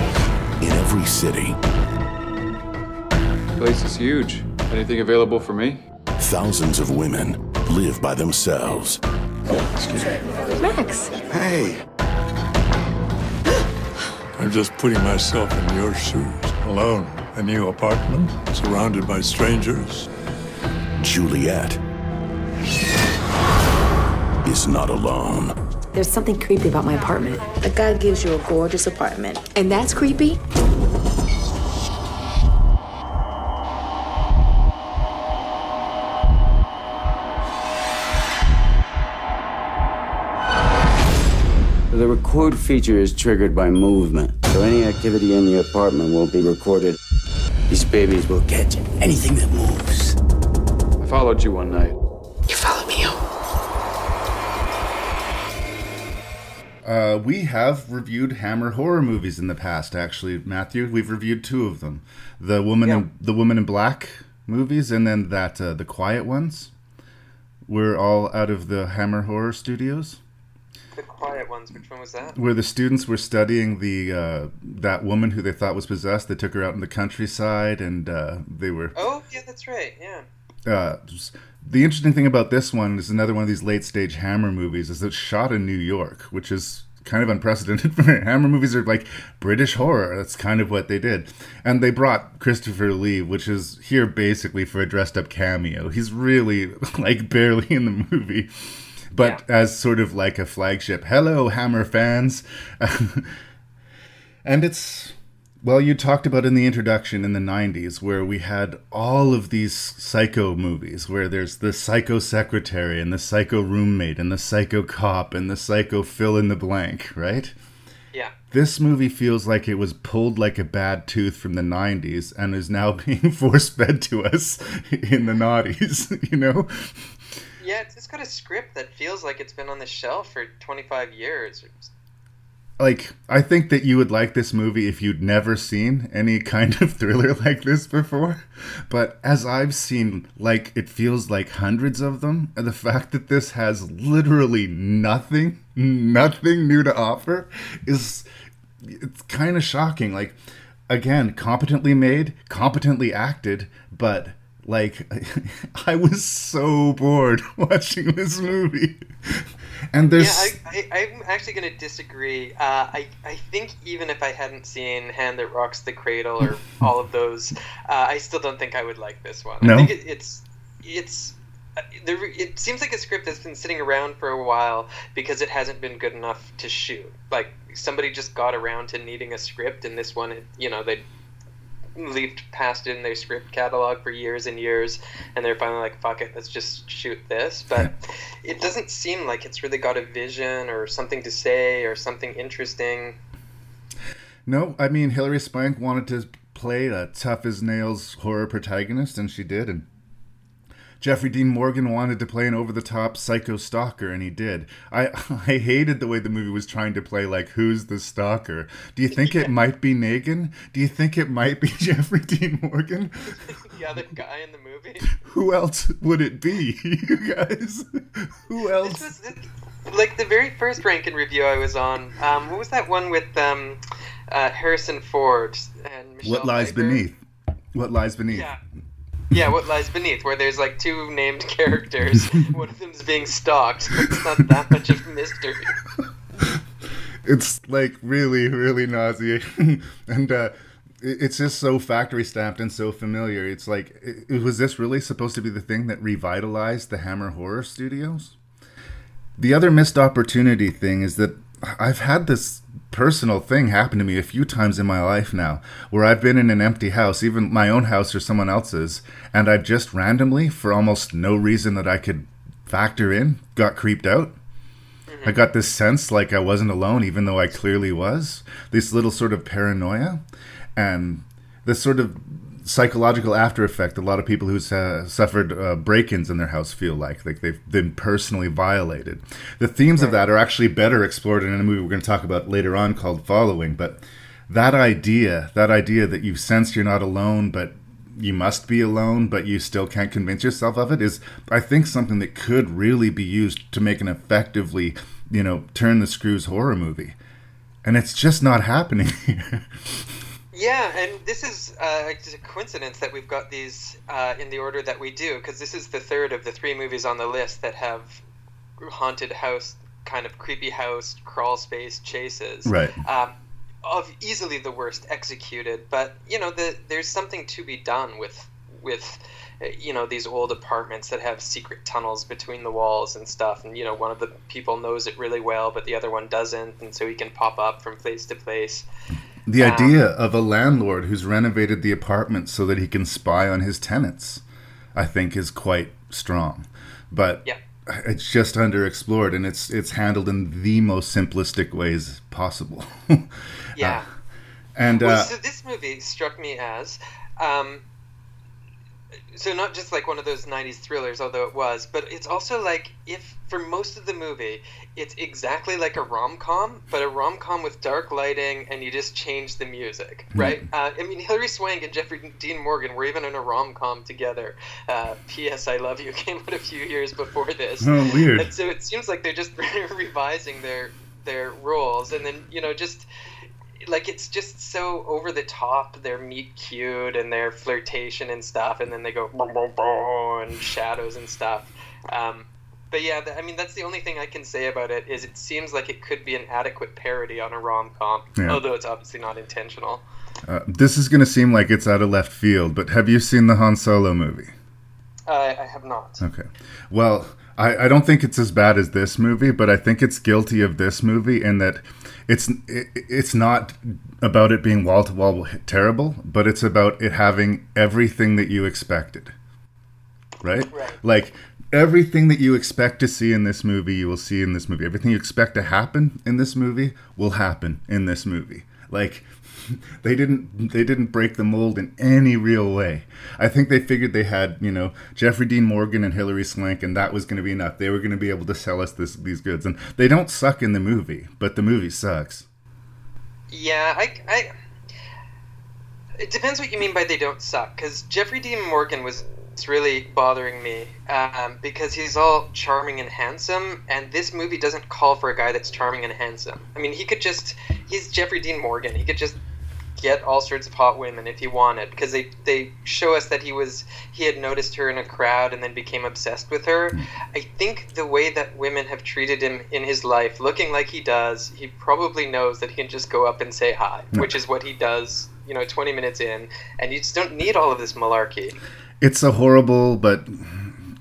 In every city. The Place is huge. Anything available for me? Thousands of women live by themselves. excuse me. Max. Hey. <gasps> I'm just putting myself in your shoes. Alone. A new apartment, surrounded by strangers. Juliet is not alone. There's something creepy about my apartment. A guy gives you a gorgeous apartment. And that's creepy? The record feature is triggered by movement, so any activity in the apartment will be recorded. These babies will catch anything that moves. I followed you one night. Uh, we have reviewed Hammer horror movies in the past. Actually, Matthew, we've reviewed two of them: the woman Yeah. in the Woman in Black movies, and then that uh, the Quiet Ones. We're all out of the Hammer Horror Studios, The quiet ones. Which one was that? where the students were studying the uh, that woman who they thought was possessed. They took her out in the countryside, and uh, they were Oh, yeah, that's right. Yeah. uh, just- the interesting thing about this one is another one of these late stage Hammer movies is it's shot in New York, which is kind of unprecedented for <laughs> Hammer movies are like British horror. That's kind of what they did. And they brought Christopher Lee, which is here basically for a dressed up cameo. He's really <laughs> like barely in the movie. But as sort of like a flagship, hello Hammer fans. <laughs> and it's well, you talked about in the introduction in the 90s where we had all of these psycho movies where there's the psycho secretary and the psycho roommate and the psycho cop and the psycho fill in the blank, right? Yeah. This movie feels like it was pulled like a bad tooth from the 90s and is now <laughs> being force fed to us in the noughties, <laughs> you know? Yeah, it's got a script that feels like it's been on the shelf for 25 years. Like I think that you would like this movie if you'd never seen any <laughs> kind of thriller like this before. But as I've seen like it feels like hundreds of them, and the fact that this has literally nothing, nothing new to offer is it's kind of shocking. Like again, competently made, competently acted, but like <laughs> I was so bored <laughs> watching this movie. And there's Yeah, I, I, I'm actually going to disagree. Uh, I, I think even if I hadn't seen Hand That Rocks the Cradle or <laughs> all of those, uh, I still don't think I would like this one. No? I think it, it's it's uh, it seems like a script that's been sitting around for a while because it hasn't been good enough to shoot. Like somebody just got around to needing a script, and this one, you know, they leaped past it in their script catalog for years and years, and they're finally like, "Fuck it, let's just shoot this." But it doesn't seem like it's really got a vision or something to say or something interesting. No, I mean Hilary Swank wanted to play a tough as nails horror protagonist, and she did. And Jeffrey Dean Morgan wanted to play an over the top psycho stalker, and he did. I <laughs> I hated the way the movie was trying to play like who's the stalker. Do you think it might be Negan? Do you think it might be <laughs> Jeffrey Dean Morgan? <laughs> the other guy in the movie. Who else would it be, you guys? Who else? This was like the very first Rankin review I was on. Um, what was that one with um, uh, Harrison Ford and Michelle what lies beneath? What lies beneath? Yeah. Yeah, what lies beneath? Where there's like two named <laughs> characters. One of them's being stalked. <laughs> It's not that much of mystery. it's like really really nauseating <laughs> and uh it's just so factory stamped and so familiar it's like it, was this really supposed to be the thing that revitalized the hammer horror studios the other missed opportunity thing is that i've had this personal thing happened to me a few times in my life now where i've been in an empty house even my own house or someone else's and i've just randomly for almost no reason that i could factor in got creeped out I mm-hmm. got this sense like I wasn't alone, even though I clearly was. This little sort of paranoia, and this sort of psychological after effect. A lot of people who uh, suffered uh, break-ins in their house feel like like they've been personally violated. The themes of that are actually better explored in a movie we're going to talk about later on called Following. But that idea, that idea that you sense you're not alone, but you must be alone, but you still can't convince yourself of it is, I think, something that could really be used to make an effectively, you know, turn the screws horror movie. And it's just not happening <laughs> here. Yeah, and this is uh, a coincidence that we've got these uh, in the order that we do, because this is the third of the three movies on the list that have haunted house, kind of creepy house, crawl space chases. Right. Um, of easily the worst executed, but you know, the, there's something to be done with with uh, you know these old apartments that have secret tunnels between the walls and stuff and you know one of the people knows it really well but the other one doesn't and so he can pop up from place to place The Um, idea of a landlord who's renovated the apartment so that he can spy on his tenants, I think, is quite strong. But Yeah. it's just underexplored, and it's it's handled in the most simplistic ways possible. <laughs> yeah and well, uh, so this movie struck me as um, so not just like one of those 90s thrillers although it was but it's also like if for most of the movie it's exactly like a rom-com but a rom-com with dark lighting and you just change the music right? Uh, i mean hilary swank and jeffrey dean morgan were even in a rom-com together. Uh, ps i love you <laughs> came out a few years before this. Oh, weird. and so it seems like they're just <laughs> revising their their roles and then you know just like it's just so over the top their meet cute and their flirtation and stuff and then they go boom, boom, boom, and shadows and stuff um, but yeah i mean that's the only thing i can say about it is it seems like it could be an adequate parody on a rom-com Yeah. although it's obviously not intentional Uh, this is going to seem like it's out of left field, but have you seen the Han Solo movie? I, I have not Okay. Well, I, I don't think it's as bad as this movie, but I think it's guilty of this movie in that it's it, it's not about it being wall to wall terrible, but it's about it having everything that you expected. Right? Like everything that you expect to see in this movie, you will see in this movie. Everything you expect to happen in this movie will happen in this movie. Like <laughs> they didn't they didn't break the mold in any real way. I think they figured they had you know Jeffrey Dean Morgan and Hilary Swank, and that was going to be enough. They were going to be able to sell us this these goods, and they don't suck in the movie, but the movie sucks. Yeah, I, I. It depends what you mean by they don't suck. Because Jeffrey Dean Morgan was really bothering me um, because he's all charming and handsome, and this movie doesn't call for a guy that's charming and handsome. I mean, he could just. He's Jeffrey Dean Morgan. He could just get all sorts of hot women if he wanted because they they show us that he was he had noticed her in a crowd and then became obsessed with her. I think the way that women have treated him in his life looking like he does he probably knows that he can just go up and say hi which is what he does you know 20 minutes in and you just don't need all of this malarkey. It's a horrible but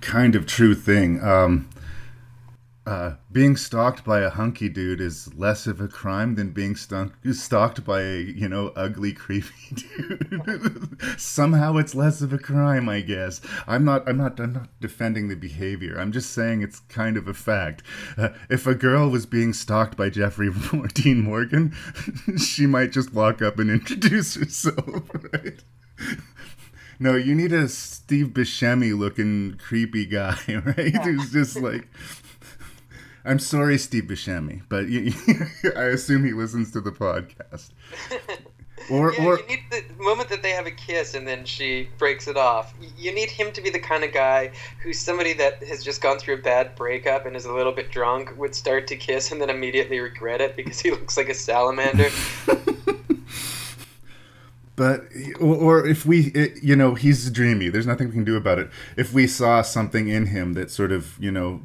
kind of true thing. Um, uh, being stalked by a hunky dude is less of a crime than being stunk, stalked by a you know ugly creepy <laughs> dude. Somehow it's less of a crime, I guess. I'm not. I'm not. I'm not defending the behavior. I'm just saying it's kind of a fact. Uh, if a girl was being stalked by Jeffrey <laughs> Dean Morgan, <laughs> she might just walk up and introduce herself, right? No, you need a Steve Buscemi looking creepy guy, right? Who's just like. I'm sorry, Steve Buscemi, but you, <laughs> I assume he listens to the podcast. <laughs> Or, yeah, or you need the moment that they have a kiss and then she breaks it off. You need him to be the kind of guy who's somebody that has just gone through a bad breakup and is a little bit drunk, would start to kiss and then immediately regret it because he <laughs> looks like a salamander. But or, or if we, it, you know, he's dreamy. There's nothing we can do about it. If we saw something in him that sort of, you know,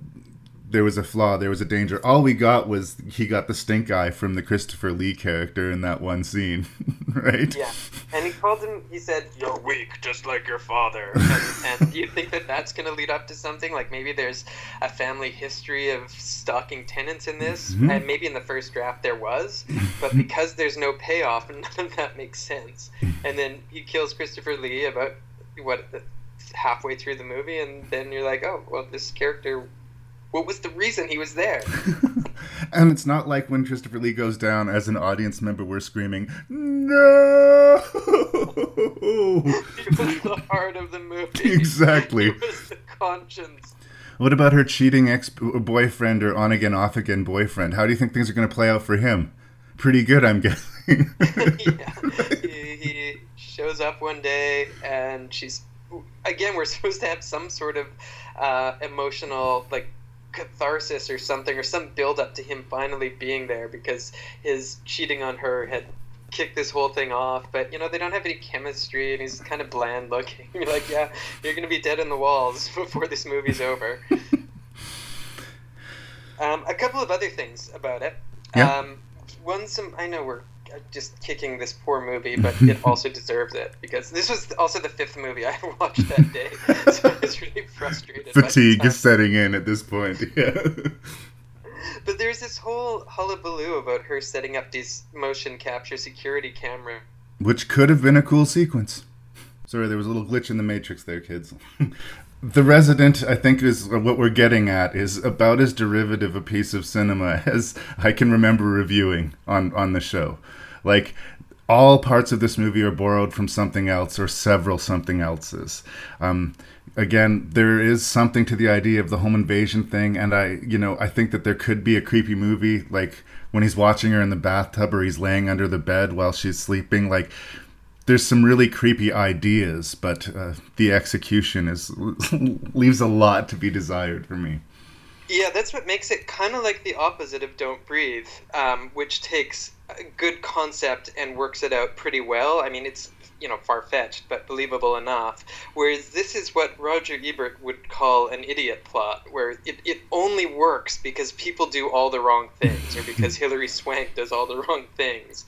there was a flaw, there was a danger. All we got was he got the stink eye from the Christopher Lee character in that one scene, <laughs> right? yeah, and he called him. He said, "You're weak, just like your father." And, and you think that that's going to lead up to something like maybe there's a family history of stalking tenants in this, Mhm. and maybe in the first draft there was, but because there's no payoff, <laughs> none of that makes sense. And then he kills Christopher Lee about what halfway through the movie, and then you're like, oh, well, this character. What was the reason he was there? <laughs> And it's not like when Christopher Lee goes down as an audience member, we're screaming, "No!" It was <laughs> the heart of the movie. <laughs> Exactly. It was the conscience. What about her cheating ex boyfriend or on again, off again boyfriend? How do you think things are going to play out for him? Pretty good, I'm guessing. he, he shows up one day and she's again we're supposed to have some sort of uh, emotional like catharsis or something or some build up to him finally being there because his cheating on her had kicked this whole thing off. But you know they don't have any chemistry and he's kind of bland looking. <laughs> You're like yeah you're gonna be dead in the walls <laughs> before this movie's over. <laughs> Um, a couple of other things about it. Yeah. um, one some i know we're just kicking this poor movie but <laughs> it also deserves it because this was also the fifth movie i <laughs> watched that day so i was really frustrated Fatigue is setting in at this point. <laughs> Yeah. But there's this whole hullabaloo about her setting up these motion capture security camera. Which could have been a cool sequence. Sorry, there was a little glitch in the matrix there, kids. the Resident, I think, is uh, what we're getting at, is about as derivative a piece of cinema as I can remember reviewing on, on the show. Like, all parts of this movie are borrowed from something else or several something else's. Um, again, there is something to the idea of the home invasion thing, and I, you know, I think that there could be a creepy movie like when he's watching her in the bathtub or he's laying under the bed while she's sleeping. Like, there's some really creepy ideas, but uh, the execution is <laughs> leaves a lot to be desired for me. Yeah, that's what makes it kind of like the opposite of Don't Breathe, um, which takes a good concept and works it out pretty well. I mean, it's you know far fetched, but believable enough. Whereas this is what Roger Ebert would call an idiot plot, where it, it only works because people do all the wrong things, or because <laughs> Hilary Swank does all the wrong things.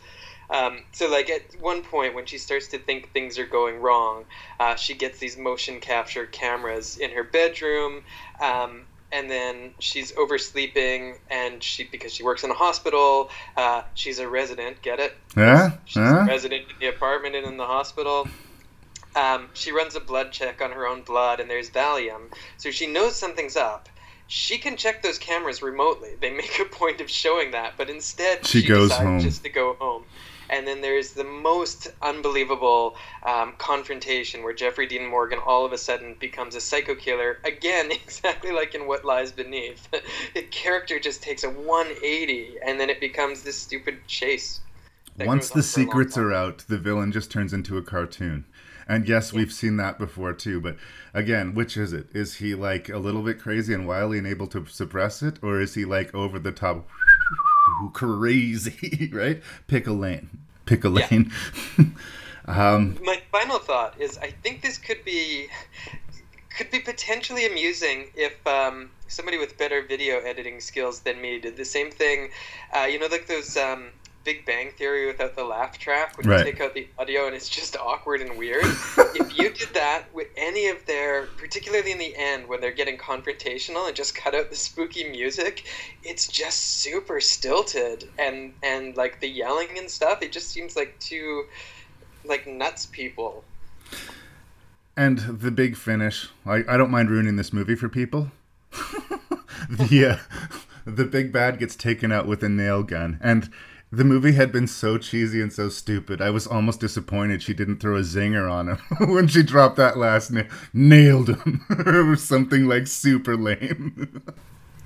Um, so, like at one point, when she starts to think things are going wrong, uh, she gets these motion capture cameras in her bedroom. Um, and then she's oversleeping and she because she works in a hospital uh, she's a resident get it? Yeah she's yeah. a resident in the apartment and in the hospital. Um, she runs a blood check on her own blood and there's valium. So she knows something's up. She can check those cameras remotely. They make a point of showing that but instead she, she goes home. just to go home and then there's the most unbelievable um, confrontation where Jeffrey Dean Morgan all of a sudden becomes a psycho killer again, <laughs> exactly like in What Lies Beneath. <laughs> the character just takes a 180, and then it becomes this stupid chase. Once on the for a long secrets are out, the villain just turns into a cartoon. And yes, we've seen that before too. But again, which is it? Is he like a little bit crazy and wily and able to suppress it, or is he like over the top <laughs> crazy? <laughs> Right? Pick a lane. Pick a lane. <laughs> um, My final thought is I think this could be could be potentially amusing if um, somebody with better video editing skills than me did the same thing. Uh, you know, like those um, Big Bang Theory without the laugh track, when Right. you take out the audio and it's just awkward and weird. <laughs> if you did that with any of their, particularly in the end when they're getting confrontational and just <laughs> cut out the spooky music, it's just super stilted and and like the yelling and stuff. It just seems like two like nuts people. and the big finish. I, I don't mind ruining this movie for people. <laughs> the uh, <laughs> the big bad gets taken out with a nail gun, and the movie had been so cheesy and so stupid. I was almost disappointed she didn't throw a zinger on him <laughs> when she dropped that last nail. Nailed him, <laughs> or something like super lame.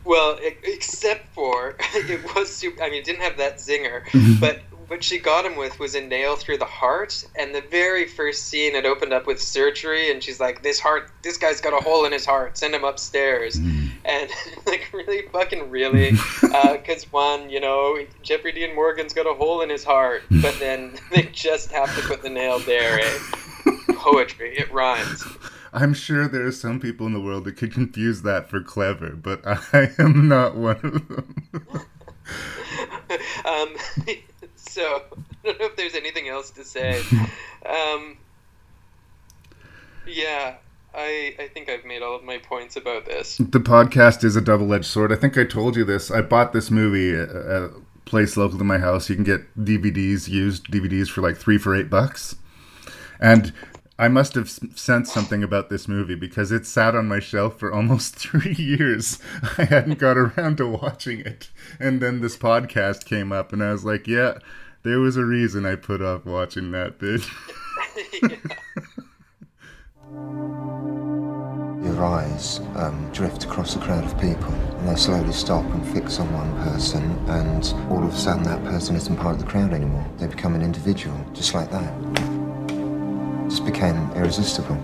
Well, except for <laughs> it was super. I mean, it didn't have that zinger, Mhm. but what she got him with was a nail through the heart. And the very first scene, it opened up with surgery, and she's like, "This heart, this guy's got a hole in his heart. Send him upstairs." And <laughs> like, really, fucking, really, <laughs> because one, you know, Jeffrey Dean Morgan's got a hole in his heart, but then <laughs> they just have to put the nail there. Eh? Poetry, it rhymes. I'm sure there are some people in the world that could confuse that for clever, but I am not one of them. um, so <laughs> I don't know if there's anything else to say. <laughs> Um, yeah, I I think I've made all of my points about this. The podcast is a double-edged sword. I think I told you this. I bought this movie at a place local to my house. You can get DVDs, used DVDs for like three for eight bucks. And I must have sensed something about this movie because it sat on my shelf for almost <laughs> three years. I hadn't got around to watching it. And then this podcast came up, and I was like, yeah, there was a reason I put off watching that bitch. <laughs> Your eyes um, drift across a crowd of people, and they slowly stop and fix on one person, and all of a sudden that person isn't part of the crowd anymore. They become an individual, just like that. Just became irresistible.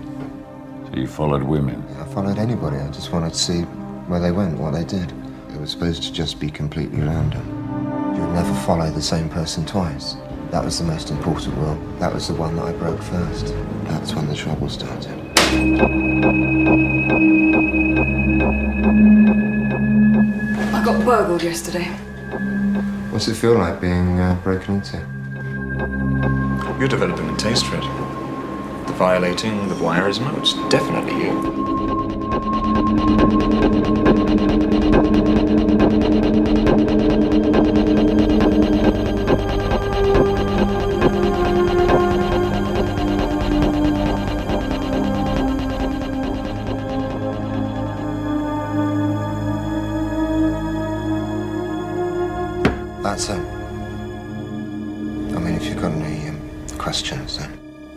So you followed women? I followed anybody. I just wanted to see where they went, what they did. It was supposed to just be completely random. You would never follow the same person twice. That was the most important rule. That was the one that I broke first. That's when the trouble started. I got burgled yesterday. What's it feel like being uh, broken into? You're developing a taste for it. The violating, the voyeurism, it's definitely you.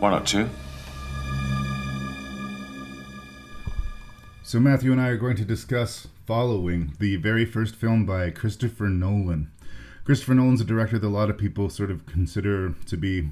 102. So, Matthew and I are going to discuss Following, the very first film by Christopher Nolan. Christopher Nolan's a director that a lot of people sort of consider to be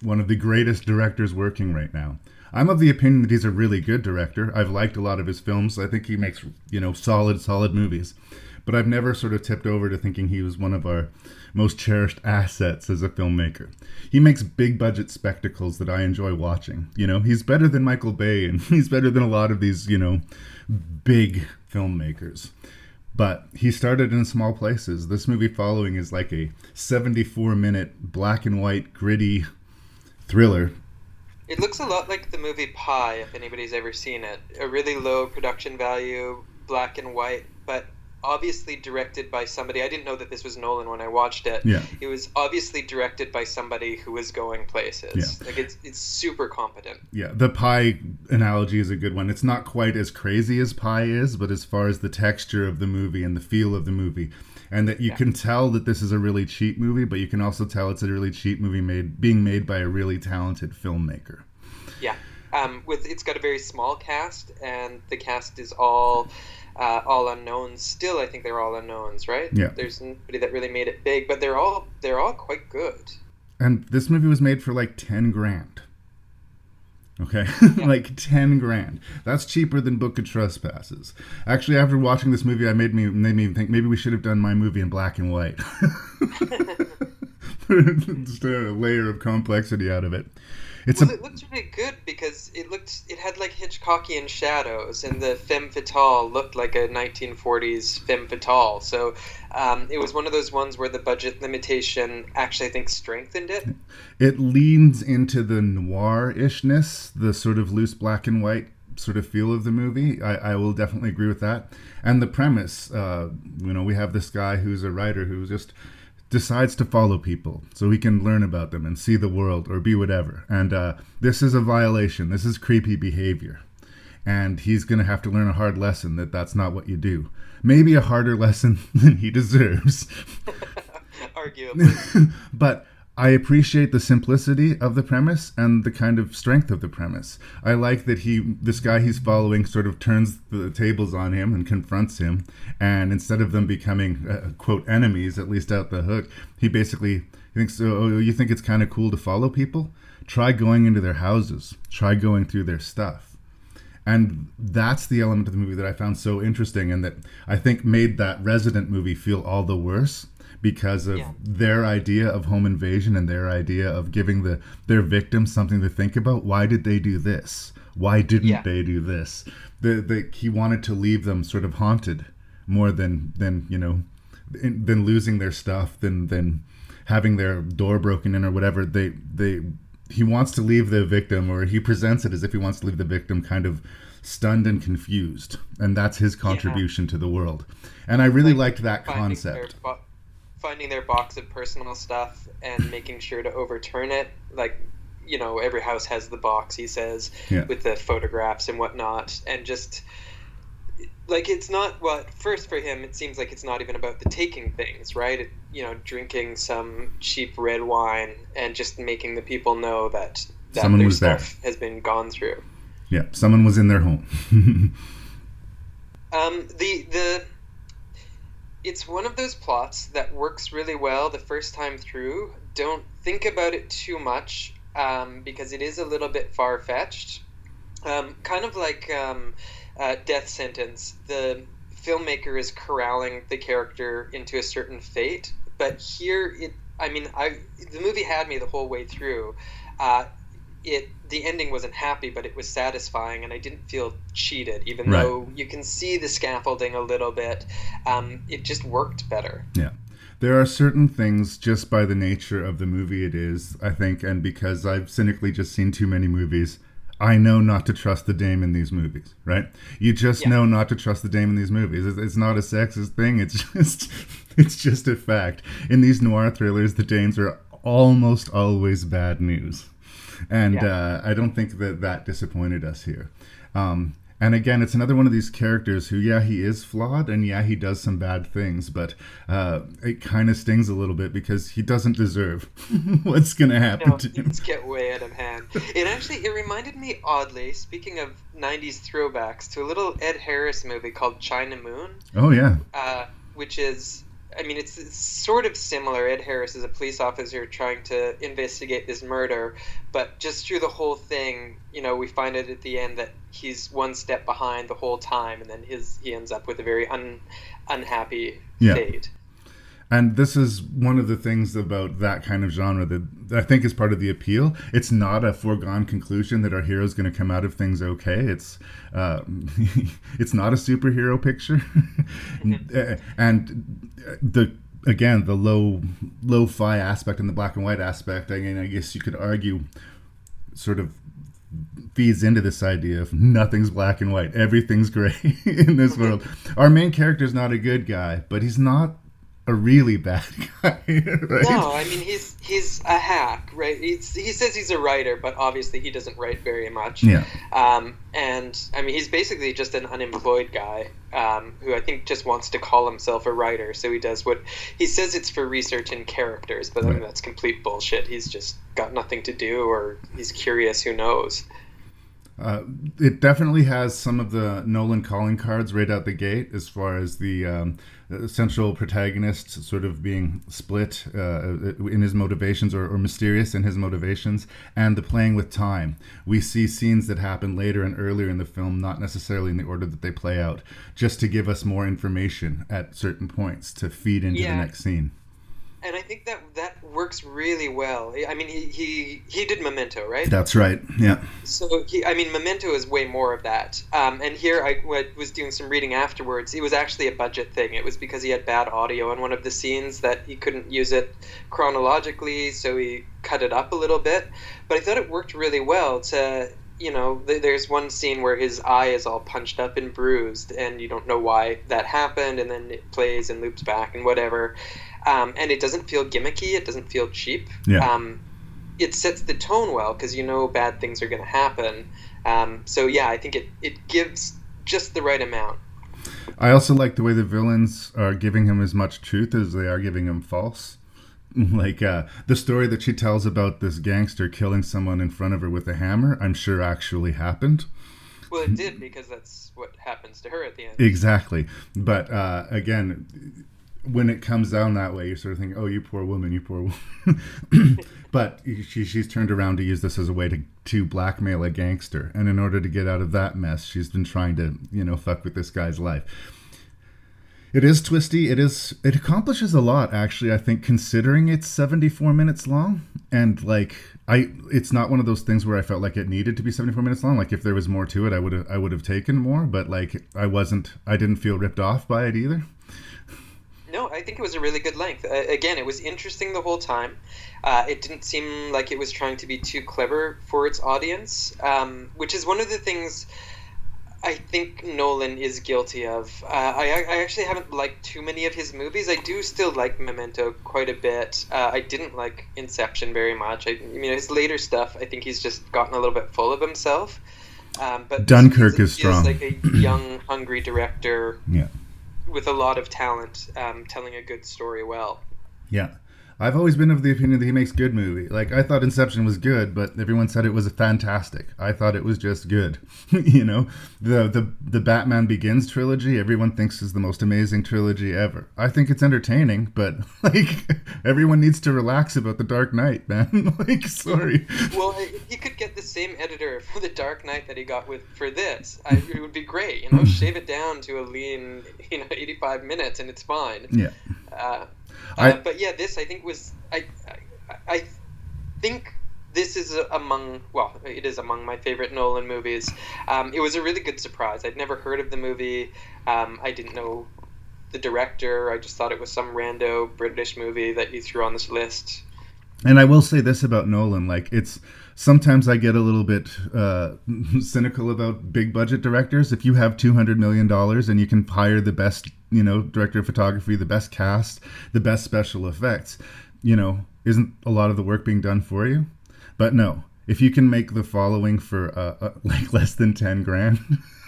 one of the greatest directors working right now. I'm of the opinion that he's a really good director. I've liked a lot of his films. I think he makes, you know, solid, solid movies. Mm-hmm. But I've never sort of tipped over to thinking he was one of our most cherished assets as a filmmaker. He makes big budget spectacles that I enjoy watching. You know, he's better than Michael Bay and <laughs> he's better than a lot of these, you know, big filmmakers. But he started in small places. This movie following is like a 74 minute black and white gritty thriller it looks a lot like the movie Pi, if anybody's ever seen it. A really low production value, black and white, but obviously directed by somebody. I didn't know that this was Nolan when I watched it. Yeah. It was obviously directed by somebody who was going places. Yeah. Like it's it's super competent. Yeah, the Pi analogy is a good one. It's not quite as crazy as Pi is, but as far as the texture of the movie and the feel of the movie, and that you Yeah. can tell that this is a really cheap movie, but you can also tell it's a really cheap movie made being made by a really talented filmmaker. Yeah. Um, with it's got a very small cast, and the cast is all uh, all unknowns. Still, I think they're all unknowns, right? Yeah. There's nobody that really made it big, but they're all they're all quite good. And this movie was made for like 10 grand. Okay, <laughs> like 10 grand. That's cheaper than Book of Trespasses. Actually, after watching this movie, I made me made me think maybe we should have done my movie in black and white. <laughs> <laughs> Just a layer of complexity out of it. It's well, a it looked really good because it looked it had like Hitchcockian shadows, and the femme fatale looked like a 1940s femme fatale. So um, it was one of those ones where the budget limitation actually, I think, strengthened it. it leans into the noir-ishness, the sort of loose black and white sort of feel of the movie. I, I will definitely agree with that. And the premise, uh, you know, we have this guy who's a writer who just decides to follow people so he can learn about them and see the world or be whatever. And uh, this is a violation. This is creepy behavior. And he's going to have to learn a hard lesson that that's not what you do. Maybe a harder <laughs> lesson than he deserves. <laughs> Arguably. <laughs> but I appreciate the simplicity of the premise and the kind of strength of the premise. I like that he, this guy he's following, sort of turns the tables on him and confronts him, and instead of them becoming uh, quote enemies, at least out the hook, he basically thinks, "Oh, you think it's kind of cool to follow people? Try going into their houses. Try going through their stuff." And that's the element of the movie that I found so interesting, and that I think made that Resident movie feel all the worse because of Yeah. their idea of home invasion and their idea of giving the their victims something to think about. Why did they do this? Why didn't Yeah. they do this? The, the he wanted to leave them sort of haunted more than than you know in, than losing their stuff than than having their door broken in or whatever. They they he wants to leave the victim or he presents it as if he wants to leave the victim kind of stunned and confused and that's his contribution to the world and i really liked that concept Their finding their box of personal stuff and making sure to overturn it. Like, you know, every house has the box, he says, Yeah. with the photographs and whatnot. And just, like, it's not, well, at first for him, it seems like it's not even about the taking things, right? It, you know, drinking some cheap red wine and just making the people know that, that Someone their was there. stuff has been gone through. yeah someone was in their home <laughs> Um, the the it's one of those plots that works really well the first time through. Don't think about it too much um, because it is a little bit far fetched. Um, kind of like um, uh, Death Sentence, the filmmaker is corralling the character into a certain fate, but here it. I mean, I the movie had me the whole way through. Uh, it the ending wasn't happy, but it was satisfying, and I didn't feel cheated, even Right. though you can see the scaffolding a little bit. Um, it just worked better. Yeah. There are certain things just by the nature of the movie it is, I think, and because I've cynically just seen too many movies, I know not to trust the dame in these movies, right? You just know not to trust the dame in these movies. It's, it's not a sexist thing. It's <laughs> just it's just a fact. In these noir thrillers, the dames are almost always bad news. And Yeah. uh, I don't think that that disappointed us here. Um, and again, it's another one of these characters who, yeah, he is flawed, and yeah, he does some bad things, but uh, it kind of stings a little bit because he doesn't deserve <laughs> what's going to happen No, to him. get way out of hand. It actually it reminded me oddly, speaking of '90s throwbacks, to a little Ed Harris movie called China Moon. Oh yeah, uh, which is I mean it's, it's sort of similar. Ed Harris is a police officer trying to investigate this murder, but just through the whole thing, you know, we find it at the end that he's one step behind the whole time, and then his he ends up with a very un, unhappy Yeah. fate. And this is one of the things about that kind of genre that I think is part of the appeal. It's not a foregone conclusion that our hero is going to come out of things okay. It's uh, <laughs> it's not a superhero picture, <laughs> and the again the low low-fi aspect and the black and white aspect. I mean, I guess you could argue, sort of feeds into this idea of nothing's black and white, everything's gray <laughs> in this world. Our main character is not a good guy, but he's not a really bad <laughs> guy. Right? No, I mean he's he's a hack, right? He's, he says he's a writer, but obviously he doesn't write very much. Yeah. Um, and I mean he's basically just an unemployed guy um, who I think just wants to call himself a writer. So he does what he says it's for research in characters, but I mean that's complete bullshit. He's just got nothing to do, or he's curious. Who knows? Uh, it definitely has some of the Nolan calling cards right out the gate, as far as the um, central protagonist sort of being split uh, in his motivations or, or mysterious in his motivations, and the playing with time. We see scenes that happen later and earlier in the film, not necessarily in the order that they play out, just to give us more information at certain points to feed into Yeah. the next scene. And I think that that works really well. I mean, he he, he did Memento, right? That's right. Yeah. So he, I mean, Memento is way more of that. Um, and here I was doing some reading afterwards. It was actually a budget thing. It was because he had bad audio on one of the scenes that he couldn't use it chronologically, so he cut it up a little bit. But I thought it worked really well to. You know, there's one scene where his eye is all punched up and bruised, and you don't know why that happened, and then it plays and loops back and whatever. Um, and it doesn't feel gimmicky, it doesn't feel cheap. Yeah. Um, it sets the tone well because you know bad things are going to happen. Um, so yeah, I think it, it gives just the right amount. I also like the way the villains are giving him as much truth as they are giving him false. <laughs> Like uh, the story that she tells about this gangster killing someone in front of her with a hammer, I'm sure actually happened. Well, it did because that's what happens to her at the end. Exactly. But uh, again, when it comes down that way, you're sort of thinking, oh, you poor woman, you poor woman. <laughs> but she, she's turned around to use this as a way to, to blackmail a gangster. And in order to get out of that mess, she's been trying to, you know, fuck with this guy's life. It is twisty. It is. It accomplishes a lot, actually. I think, considering it's seventy-four minutes long, and like I, it's not one of those things where I felt like it needed to be seventy-four minutes long. Like if there was more to it, I would have, I would have taken more. But like I wasn't, I didn't feel ripped off by it either. No, I think it was a really good length. Uh, again, it was interesting the whole time. Uh, it didn't seem like it was trying to be too clever for its audience, um, which is one of the things I think Nolan is guilty of. Uh, I, I actually haven't liked too many of his movies. I do still like Memento quite a bit. Uh, I didn't like Inception very much. I, I mean, his later stuff, I think he's just gotten a little bit full of himself. Um, but Dunkirk is strong. like a young, hungry director Yeah, with a lot of talent, um, telling a good story well. yeah. I've always been of the opinion that he makes good movie. Like I thought Inception was good, but everyone said it was fantastic. I thought it was just good. <laughs> you know, the the the Batman Begins trilogy, everyone thinks is the most amazing trilogy ever. I think it's entertaining, but <laughs> like everyone needs to relax about the Dark Knight, man. <laughs> like sorry. Well, he could get the same editor for the Dark Knight that he got with for this, I, it would be great. You know, shave it down to a lean, you know, eighty-five minutes, and it's fine. Yeah. Uh, I- uh, but yeah, this I think was I, I, I think this is among well, it is among my favorite Nolan movies. Um, it was a really good surprise. I'd never heard of the movie. Um, I didn't know the director. I just thought it was some rando British movie that you threw on this list. And I will say this about Nolan, like it's sometimes I get a little bit uh, <laughs> cynical about big budget directors. If you have two hundred million dollars and you can hire the best, you know, director of photography, the best cast, the best special effects, you know, isn't a lot of the work being done for you? But no, if you can make the following for uh, uh, <laughs> like less than ten grand.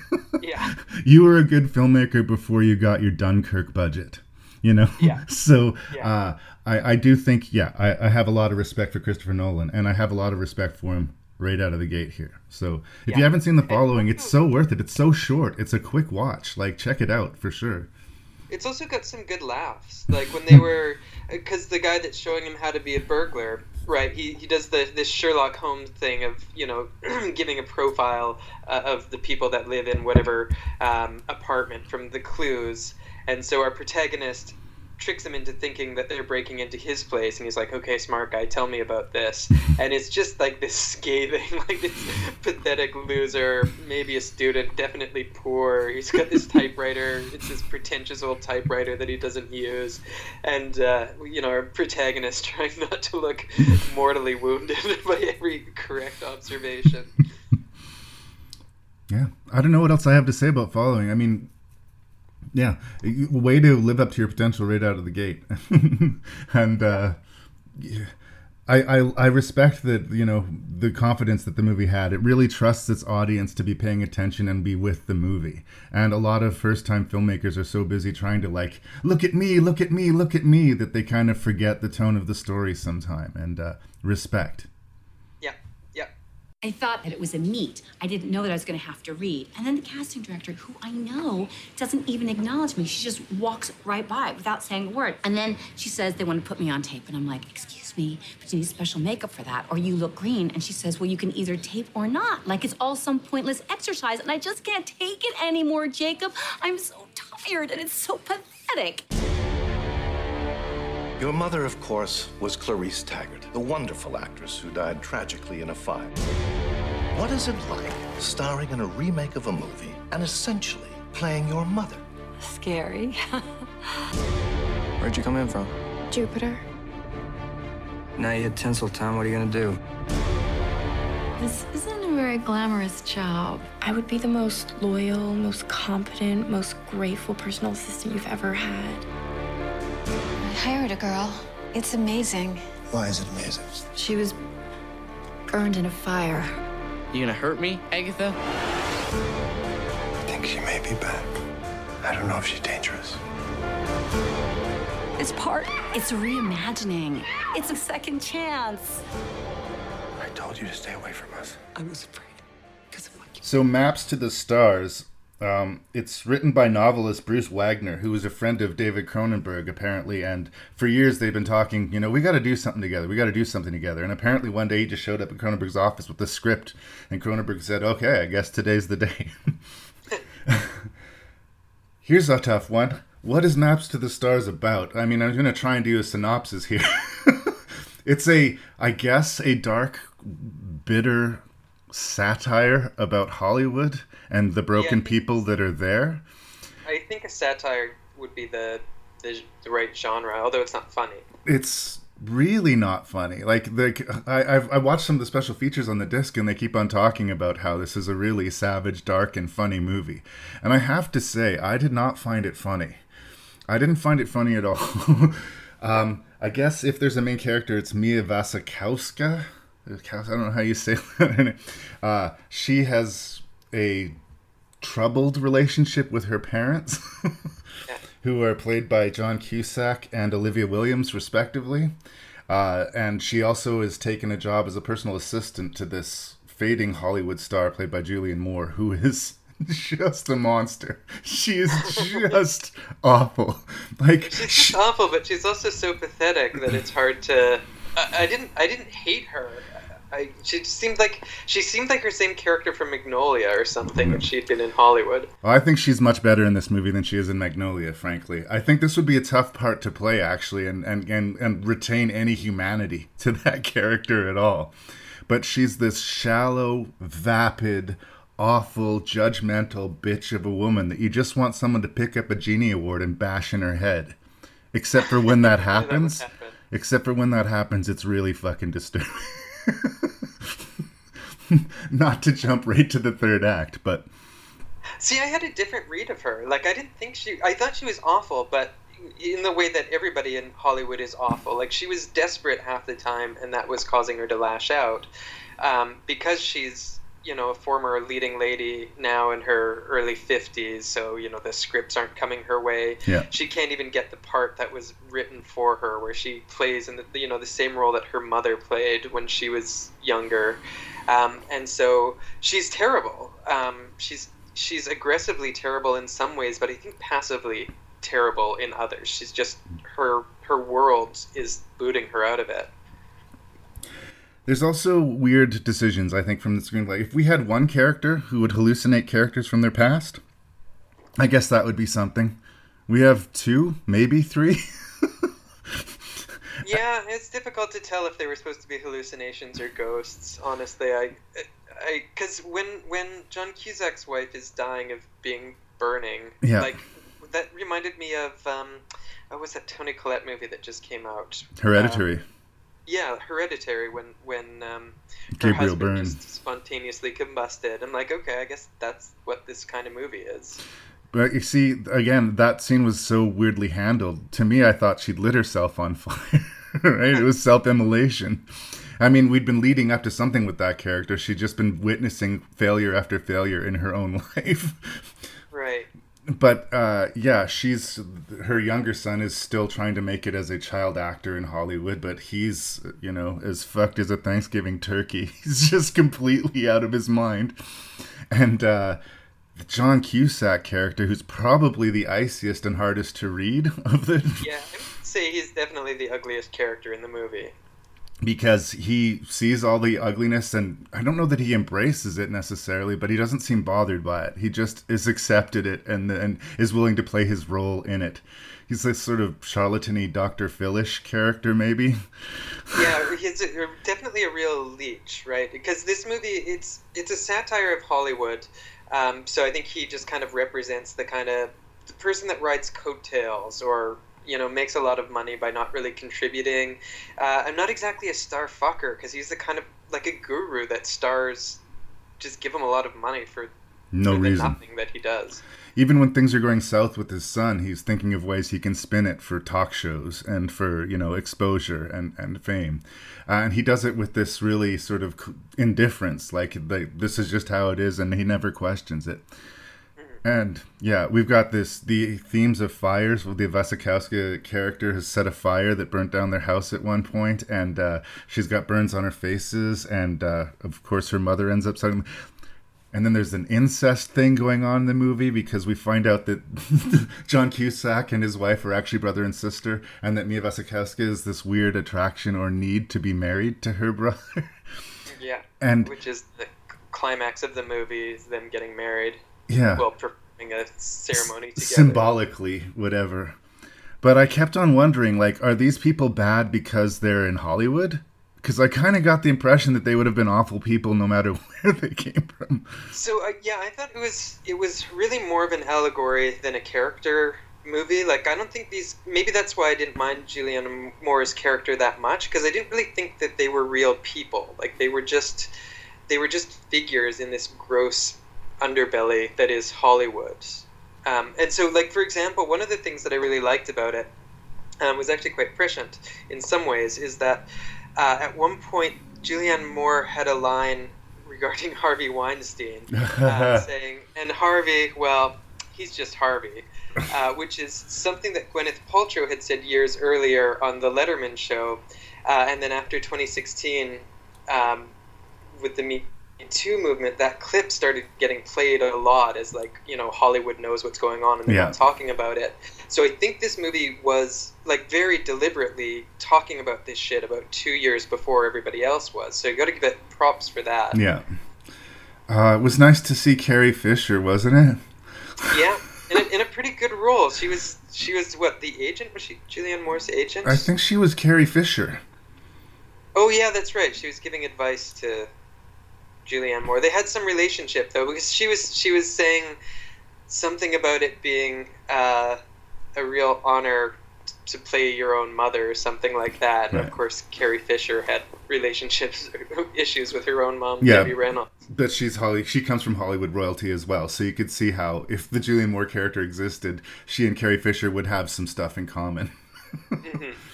<laughs> yeah. You were a good filmmaker before you got your Dunkirk budget. You know, yeah. <laughs> so yeah. Uh, I, I do think, yeah, I, I have a lot of respect for Christopher Nolan, and I have a lot of respect for him right out of the gate here. So if Yeah. you haven't seen the following, it's so worth it. It's so short. It's a quick watch. Like check it out for sure. It's also got some good laughs. Like when they <laughs> were, because the guy that's showing him how to be a burglar, right? He, he does the this Sherlock Holmes thing of you know <clears throat> giving a profile uh, of the people that live in whatever um, apartment from the clues, and so our protagonist tricks him into thinking that they're breaking into his place and he's like okay smart guy tell me about this. <laughs> And it's just like this scathing <laughs> like this pathetic loser maybe a student definitely poor. He's got this <laughs> typewriter. It's this pretentious old typewriter that he doesn't use. And uh, you know our protagonist trying not to look mortally wounded by every correct observation. Yeah, I don't know what else I have to say about following. I mean, yeah, way to live up to your potential right out of the gate, <laughs> and uh, I, I I respect that you know the confidence that the movie had. It really trusts its audience to be paying attention and be with the movie. And a lot of first time filmmakers are so busy trying to like look at me, look at me, look at me that they kind of forget the tone of the story sometime. And uh, respect. I thought that it was a meet. I didn't know that I was going to have to read. And then the casting director, who I know doesn't even acknowledge me, she just walks right by without saying a word. And then she says they want to put me on tape. And I'm like, excuse me, but you need special makeup for that, or you look green. And she says, well, you can either tape or not. Like it's all some pointless exercise. And I just can't take it anymore, Jacob. I'm so tired and it's so pathetic. Your mother, of course, was Clarice Taggart, the wonderful actress who died tragically in a fire. What is it like starring in a remake of a movie and essentially playing your mother? Scary. <laughs> Where'd you come in from? Jupiter. Now you hit Tinseltown, what are you gonna do? This isn't a very glamorous job. I would be the most loyal, most competent, most grateful personal assistant you've ever had. I hired a girl. It's amazing. Why is it amazing? She was burned in a fire. You gonna hurt me, Agatha? I think she may be back. I don't know if she's dangerous. It's part, it's reimagining. It's a second chance. I told you to stay away from us. I was afraid. Because of what you So, Maps to the Stars. Um, it's written by novelist Bruce Wagner, who was a friend of David Cronenberg, apparently. And for years, they've been talking, you know, we got to do something together. We got to do something together. And apparently, one day he just showed up at Cronenberg's office with the script. And Cronenberg said, okay, I guess today's the day. <laughs> Here's a tough one. What is Maps to the Stars about? I mean, I'm going to try and do a synopsis here. <laughs> it's a, I guess, a dark, bitter satire about Hollywood and the broken Yeah. people that are there. I think a satire would be the, the the right genre, although it's not funny. It's really not funny. Like the I I've, I watched some of the special features on the disc, and they keep on talking about how this is a really savage, dark, and funny movie. And I have to say, I did not find it funny. I didn't find it funny at all. <laughs> um, I guess if there's a main character, it's Mia Wasikowska. I don't know how you say <laughs> that. Uh, she has a troubled relationship with her parents, <laughs> who are played by John Cusack and Olivia Williams, respectively. Uh, and she also is taken a job as a personal assistant to this fading Hollywood star played by Julianne Moore, who is <laughs> just a monster. She is just <laughs> awful. Like She's just awful, but she's also so pathetic that it's hard to. I, I didn't. I didn't hate her. I, she seemed like she seemed like her same character from Magnolia or something if she'd been in Hollywood. Well, I think she's much better in this movie than she is in Magnolia, frankly. I think this would be a tough part to play, actually, and, and, and, and retain any humanity <laughs> to that character at all. But she's this shallow, vapid, awful, judgmental bitch of a woman that you just want someone to pick up a Genie Award and bash in her head. Except for when that <laughs> happens. Except for when that happens, it's really fucking disturbing. <laughs> <laughs> Not to jump right to the third act, but See, I had a different read of her. Like, I didn't think she. I thought she was awful, but in the way that everybody in Hollywood is awful. Like, she was desperate half the time, and that was causing her to lash out. Um, because she's you know a former leading lady now in her early 50s so you know the scripts aren't coming her way. Yeah. she can't even get the part that was written for her where she plays in the you know the same role that her mother played when she was younger. Um, and so she's terrible. Um, she's she's aggressively terrible in some ways but i think passively terrible in others. She's just her her world is booting her out of it There's also weird decisions, I think, from the screenplay. If we had one character who would hallucinate characters from their past, I guess that would be something. We have two, maybe three. <laughs> yeah, it's difficult to tell if they were supposed to be hallucinations or ghosts. Honestly, I, I, because when when John Cusack's wife is dying of being burning, Yeah. like that reminded me of um, what was that Toni Collette movie that just came out? Hereditary. Uh, yeah, Hereditary. When when um, her Gabriel husband Byrne. just spontaneously combusted. I'm like, okay, I guess that's what this kind of movie is. But you see, again, that scene was so weirdly handled. To me, I thought she'd lit herself on <laughs> fire. right? It was self immolation. I mean, we'd been leading up to something with that character. She'd just been witnessing failure after failure in her own <laughs> life. Right. But uh, yeah, she's her younger son is still trying to make it as a child actor in Hollywood, but he's you know as fucked as a Thanksgiving turkey. <laughs> He's just completely out of his mind, and uh, the John Cusack character, who's probably the iciest and hardest to read of the Yeah, I would say he's definitely the ugliest character in the movie. Because he sees all the ugliness and I don't know that he embraces it necessarily, but he doesn't seem bothered by it. He just is accepted it and and is willing to play his role in it. He's this sort of charlatany Dr. Philish character maybe. yeah, <laughs> he's a, definitely a real leech, right? Because this movie, it's it's a satire of Hollywood. Um, so I think he just kind of represents the kind of the person that rides coattails or you know makes a lot of money by not really contributing. Uh, I'm not exactly a star fucker because he's the kind of like a guru that stars just give him a lot of money for No for reason. nothing that he does. Even when things are going south with his son, he's thinking of ways he can spin it for talk shows and for, you know, exposure and, and fame. Uh, and he does it with this really sort of indifference, like, like this is just how it is, and he never questions it. And yeah, we've got this the themes of fires. Well, the Wasikowska character has set a fire that burnt down their house at one point, and uh, she's got burns on her faces, and uh, of course her mother ends up sucking. And then there's an incest thing going on in the movie because we find out that <laughs> John Cusack and his wife are actually brother and sister, and that Mia Wasikowska is this weird attraction or need to be married to her <laughs> brother. Yeah, And- which is the climax of the movie is them getting married. Yeah. well, performing a ceremony together. Symbolically, whatever. But I kept on wondering, like, are these people bad because they're in Hollywood? Because I kind of got the impression that they would have been awful people no matter <laughs> where they came from. So uh, yeah, I thought it was it was really more of an allegory than a character movie. Like I don't think these. Maybe that's why I didn't mind Julianne Moore's character that much because I didn't really think that they were real people. Like they were just they were just figures in this gross underbelly that is Hollywood. Um, and so, like for example, one of the things that I really liked about it um, was actually quite prescient in some ways. Is that uh, at one point Julianne Moore had a line regarding <laughs> Harvey Weinstein, uh, <laughs> saying, "And Harvey, well, he's just Harvey," uh, <laughs> which is something that Gwyneth Paltrow had said years earlier on the Letterman show, uh, and then after 2016, um, with the Me Too movement, that clip started getting played a lot as like you know Hollywood knows what's going on and they're Yeah. not talking about it. So I think this movie was like very deliberately talking about this shit about two years before everybody else was. So you got to give it props for that. Yeah. Uh, it was nice to see Carrie Fisher, wasn't it? Yeah, <laughs> in a, in a pretty good role. She was she was what the agent was she Julianne Moore's agent? I think she was Carrie Fisher. Oh yeah, that's right. She was giving advice to Julianne Moore. They had some relationship though, because she was she was saying something about it being uh, a real honor to play your own mother or something like that. And Right. of course, Carrie Fisher had relationships <laughs> issues with her own mom, Yeah. Debbie Reynolds. But she's Holly. She comes from Hollywood royalty as well, so you could see how if the Julianne Moore character existed, she and Carrie Fisher would have some stuff in common. Mhm. <laughs>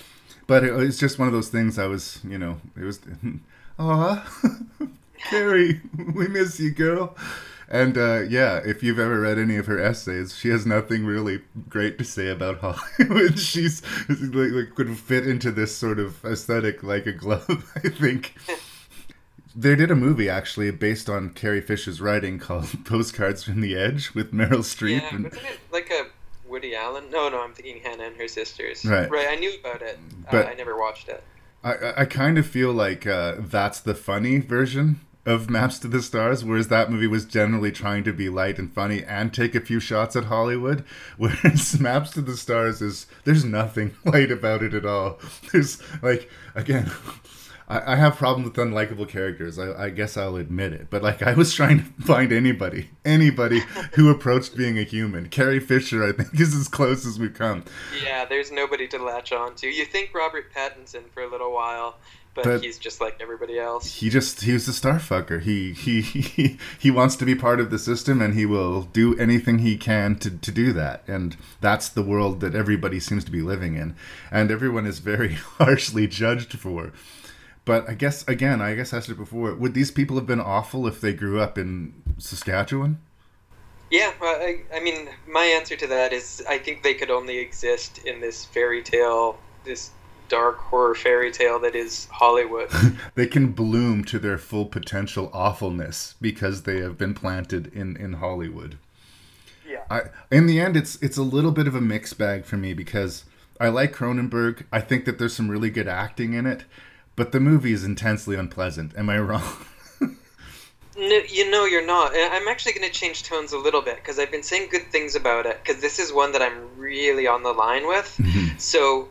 But it was just one of those things. I was, you know, it was, aw. <laughs> Carrie, <laughs> we miss you, girl. And uh, yeah, if you've ever read any of her essays, she has nothing really great to say about Hollywood. <laughs> She's like, like could fit into this sort of aesthetic like a glove. <laughs> I think. They did a movie actually based on Carrie Fisher's writing called Postcards from the Edge with Meryl Streep. Yeah, and, wasn't it like a Woody Allen? No, no, I'm thinking Hannah and her sisters. Right. Right. I knew about it. But- uh, I never watched it. I, I- I kind of feel like uh, that's the funny version of Maps to the Stars, whereas that movie was generally trying to be light and funny and take a few shots at Hollywood. <laughs> Whereas Maps to the Stars is there's nothing <laughs> light about it at all. There's like again. <laughs> I I have problems with unlikable characters. I, I guess I'll admit it. But like, I was trying to find anybody, anybody who approached being a human. Carrie Fisher, I think, is as close as we've come. Yeah, there's nobody to latch on to. You think Robert Pattinson for a little while, but, But- he's just like everybody else. he just he was a starfucker. He he he <laughs> he wants to be part of the system, and he will do anything he can to to do that. And that's the world that everybody seems to be living in, and everyone is very <laughs> harshly judged for. But I guess again, I guess I said it before. Would these people have been awful if they grew up in Saskatchewan? Yeah, well, I, I mean, my answer to that is I think they could only exist in this fairy tale, this dark horror fairy tale that is Hollywood. <laughs> they can bloom to their full potential awfulness because they have been planted in in Hollywood. Yeah. I in the end it's it's a little bit of a mixed bag for me because I like Cronenberg. I think that there's some really good acting in it, but the movie is intensely unpleasant. Am I wrong? <laughs> No, you know you're not. I'm actually going to change tones a little bit because I've been saying good things about it because this is one that I'm really on the line with. Mm-hmm. so th-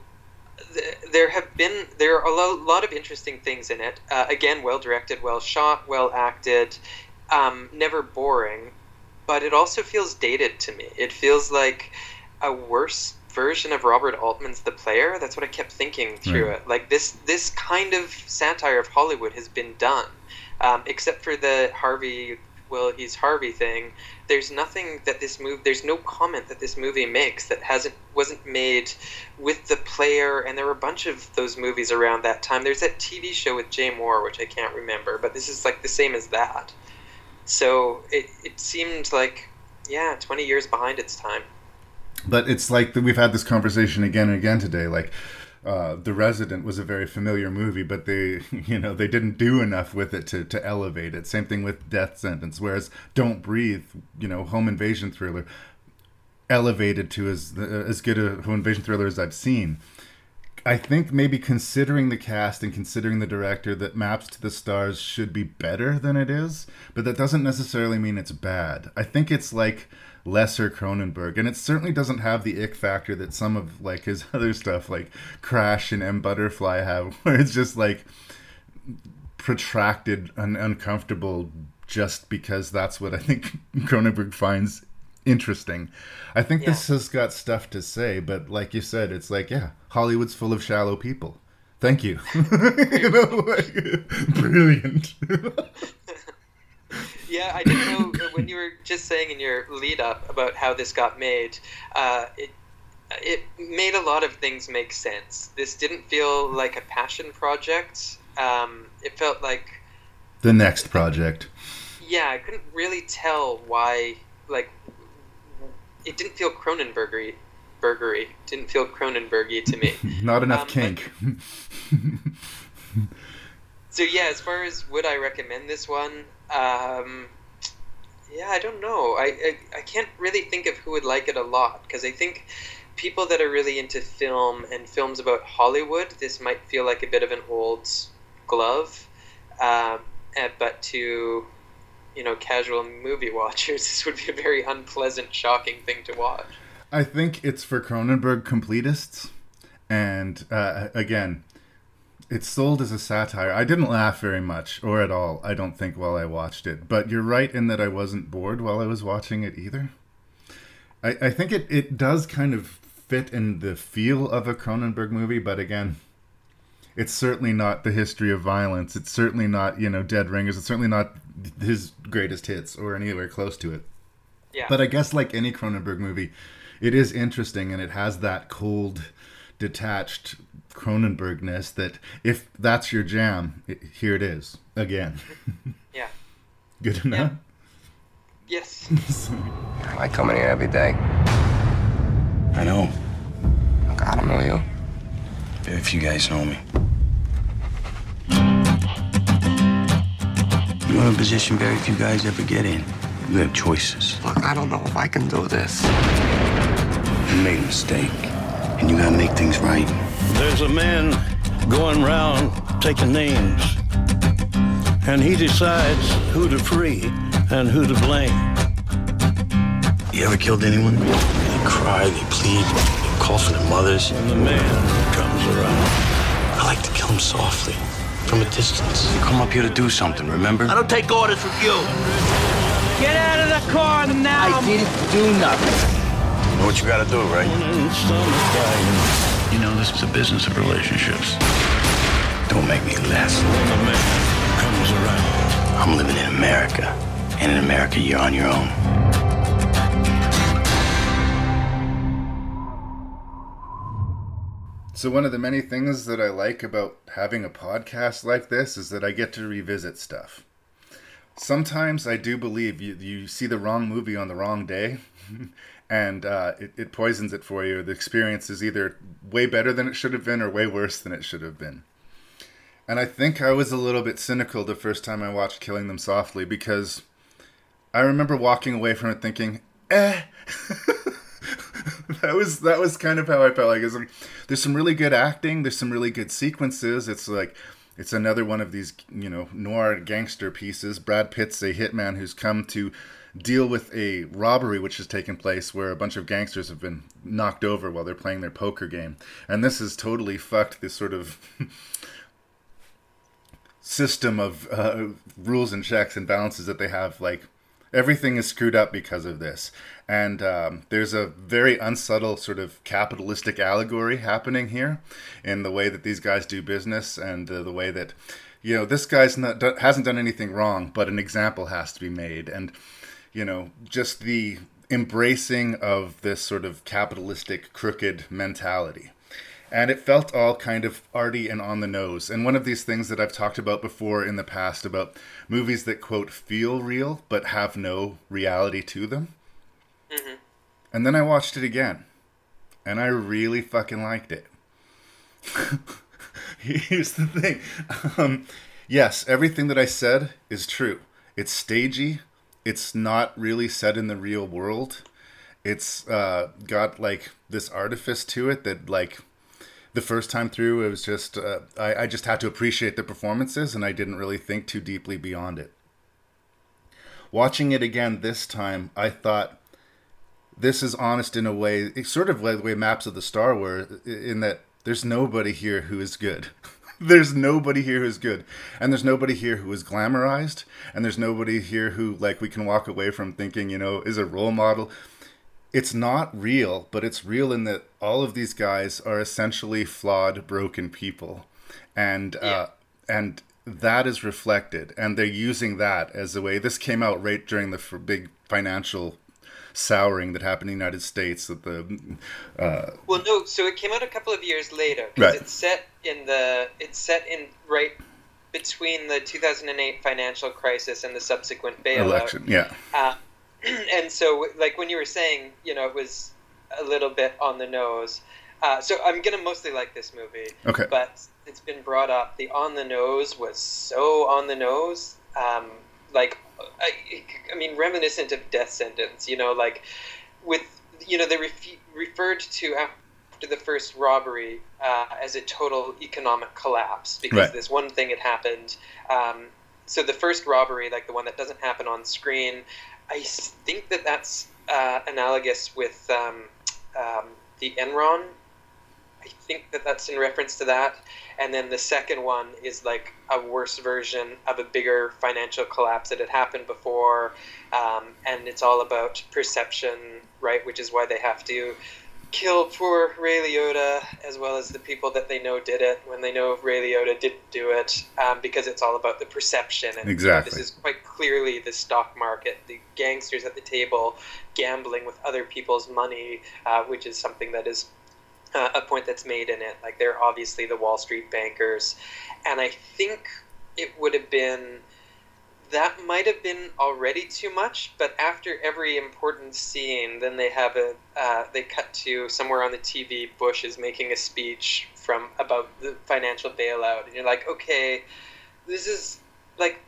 there have been there are a lot of interesting things in it. Uh, again, well directed, well shot, well acted, um, never boring, but it also feels dated to me. It feels like a worse version of Robert Altman's The Player. That's what I kept thinking through Right. it. Like this this kind of satire of Hollywood has been done um, except for the Harvey, well, he's Harvey thing. There's nothing that this movie, there's no comment that this movie makes that hasn't wasn't made with the player. And there were a bunch of those movies around that time. There's that TV show with Jay Mohr, which I can't remember, but this is like the same as that. So it it seemed like, yeah, 20 years behind its time. But it's like that we've had this conversation again and again today. Like, uh, The Resident was a very familiar movie, but they, <laughs> you know, they didn't do enough with it to, to elevate it. Same thing with Death Sentence. Whereas Don't Breathe, you know, home invasion thriller, elevated to as as good a home invasion thriller as I've seen. I think maybe considering the cast and considering the director, that Maps to the Stars should be better than it is, but that doesn't necessarily mean it's bad. I think it's like lesser Cronenberg, and it certainly doesn't have the ick factor that some of like his <laughs> other stuff, like Crash and M Butterfly, have, <laughs> where it's just like protracted and uncomfortable just because that's what I think <laughs> Cronenberg finds interesting. I think this has got stuff to say, but like you said, it's like, yeah, Hollywood's full of shallow people. Thank you. you know, like, brilliant. Yeah, I didn't know when you were just saying in your lead up about how this got made. Uh, it it made a lot of things make sense. This didn't feel like a passion project. Um, it felt like the next project. yeah, I couldn't really tell why. Like, it didn't feel Cronenbergery. Burgery didn't feel Cronenbergy to me. <laughs> Not enough Um, kink. <laughs> So yeah, as far as would I recommend this one, um, yeah, I don't know. I, I I can't really think of who would like it a lot because I think people that are really into film and films about Hollywood, this might feel like a bit of an old glove. Um, eh, but to you know casual movie <laughs> watchers, this would be a very unpleasant, shocking thing to watch. I think it's for Cronenberg completists, and uh, again, it's sold as a satire. I didn't laugh very much, or at all. I don't think while I watched it. But you're right in that I wasn't bored while I was watching it either. I, I think it, it does kind of fit in the feel of a Cronenberg movie, but again, it's certainly not the history of violence. It's certainly not you know Dead Ringers. It's certainly not his greatest hits or anywhere close to it. Yeah. But I guess like any Cronenberg movie, it is interesting and it has that cold, detached Cronenbergness that if that's your jam, it, here it is again. <laughs> Yeah. Good enough. Yes. <laughs> I come in here every day. I know. I don't know you. Very few guys know me. You're in a position very few guys ever get in. You have choices. Look, I don't know if I can do this. You made a mistake, and you gotta make things right. There's a man going round taking names, and he decides who to free and who to blame. You ever killed anyone? They cry, they plead, they call for their mothers. And the man comes around. I like to kill them softly, from a distance. You come up here to do something, remember? I don't take orders from you. Get out of the car now! I didn't do nothing. You Know what you gotta do, right? And You know, this is a business of relationships. Don't make me less. When the man comes around. I'm living in America. And in America, you're on your own. So, one of the many things that I like about having a podcast like this is that I get to revisit stuff. Sometimes I do believe you, you see the wrong movie on the wrong day <laughs> and uh, it, it poisons it for you. The experience is either way better than it should have been or way worse than it should have been. And I think I was a little bit cynical the first time I watched Killing Them Softly because I remember walking away from it thinking, eh. <laughs> that was that was kind of how I felt like. Is there's some really good acting, there's some really good sequences. It's like it's another one of these you know noir gangster pieces. Brad Pitt's a hitman who's come to deal with a robbery which has taken place where a bunch of gangsters have been knocked over while they're playing their poker game, and this has totally fucked this sort of <laughs> system of uh, rules and checks and balances that they have. Like everything is screwed up because of this, and um, there's a very unsubtle sort of capitalistic allegory happening here in the way that these guys do business and uh, the way that you know this guy's not hasn't done anything wrong, but an example has to be made, and you know just the embracing of this sort of capitalistic crooked mentality and it felt all kind of arty and on the nose. And one of these things that I've talked about before in the past about movies that quote feel real but have no reality to them. Mm-hmm. And then I watched it again, and I really fucking liked it. <laughs> Here's the thing. Um, yes, everything that I said is true. It's stagey. It's not really set in the real world. It's uh, got like this artifice to it that like the first time through it was just uh, I, I just had to appreciate the performances and i didn't really think too deeply beyond it watching it again this time i thought this is honest in a way it's sort of like the way maps of the star were in that there's nobody here who is good <laughs> there's nobody here who's good and there's nobody here who is glamorized and there's nobody here who like we can walk away from thinking you know is a role model it's not real, but it's real in that all of these guys are essentially flawed, broken people, and Yeah. uh, and that is reflected, and they're using that as a way. This came out right during the big financial souring that happened in the United States. That the uh, Well, no. So it came out a couple of years later because Right. it's set in the it's set in right between the 2008 financial crisis and the subsequent bailout. election, yeah, Uh, <clears throat> and so, like when you were saying, you know, it was a little bit on the nose. Uh, so I'm gonna mostly like this movie. Okay. But it's been brought up. The on the nose was so on the nose. Um, like, I, I mean, reminiscent of Death Sentence. You know, like with you know they refe- referred to after the first robbery uh, as a total economic collapse because Right. this one thing had happened. Um, so the first robbery, like the one that doesn't happen on screen, I think that that's uh, analogous with um, um, the Enron. I think that that's in reference to that. And then the second one is like a worse version of a bigger financial collapse that had happened before. Um, and it's all about perception, right? Which is why they have to kill poor Ray Liotta as well as the people that they know did it when they know Ray Liotta didn't do it um, because it's all about the perception. And Exactly. this is quite clearly the stock market, the gangsters at the table gambling with other people's money, uh, which is something that is uh, a point that's made in it. Like they're obviously the Wall Street bankers, and I think it would have been that might have been already too much, but after every important scene, then they have a uh, they cut to somewhere on the TV. Bush is making a speech from about the financial bailout, and you're like, okay, this is like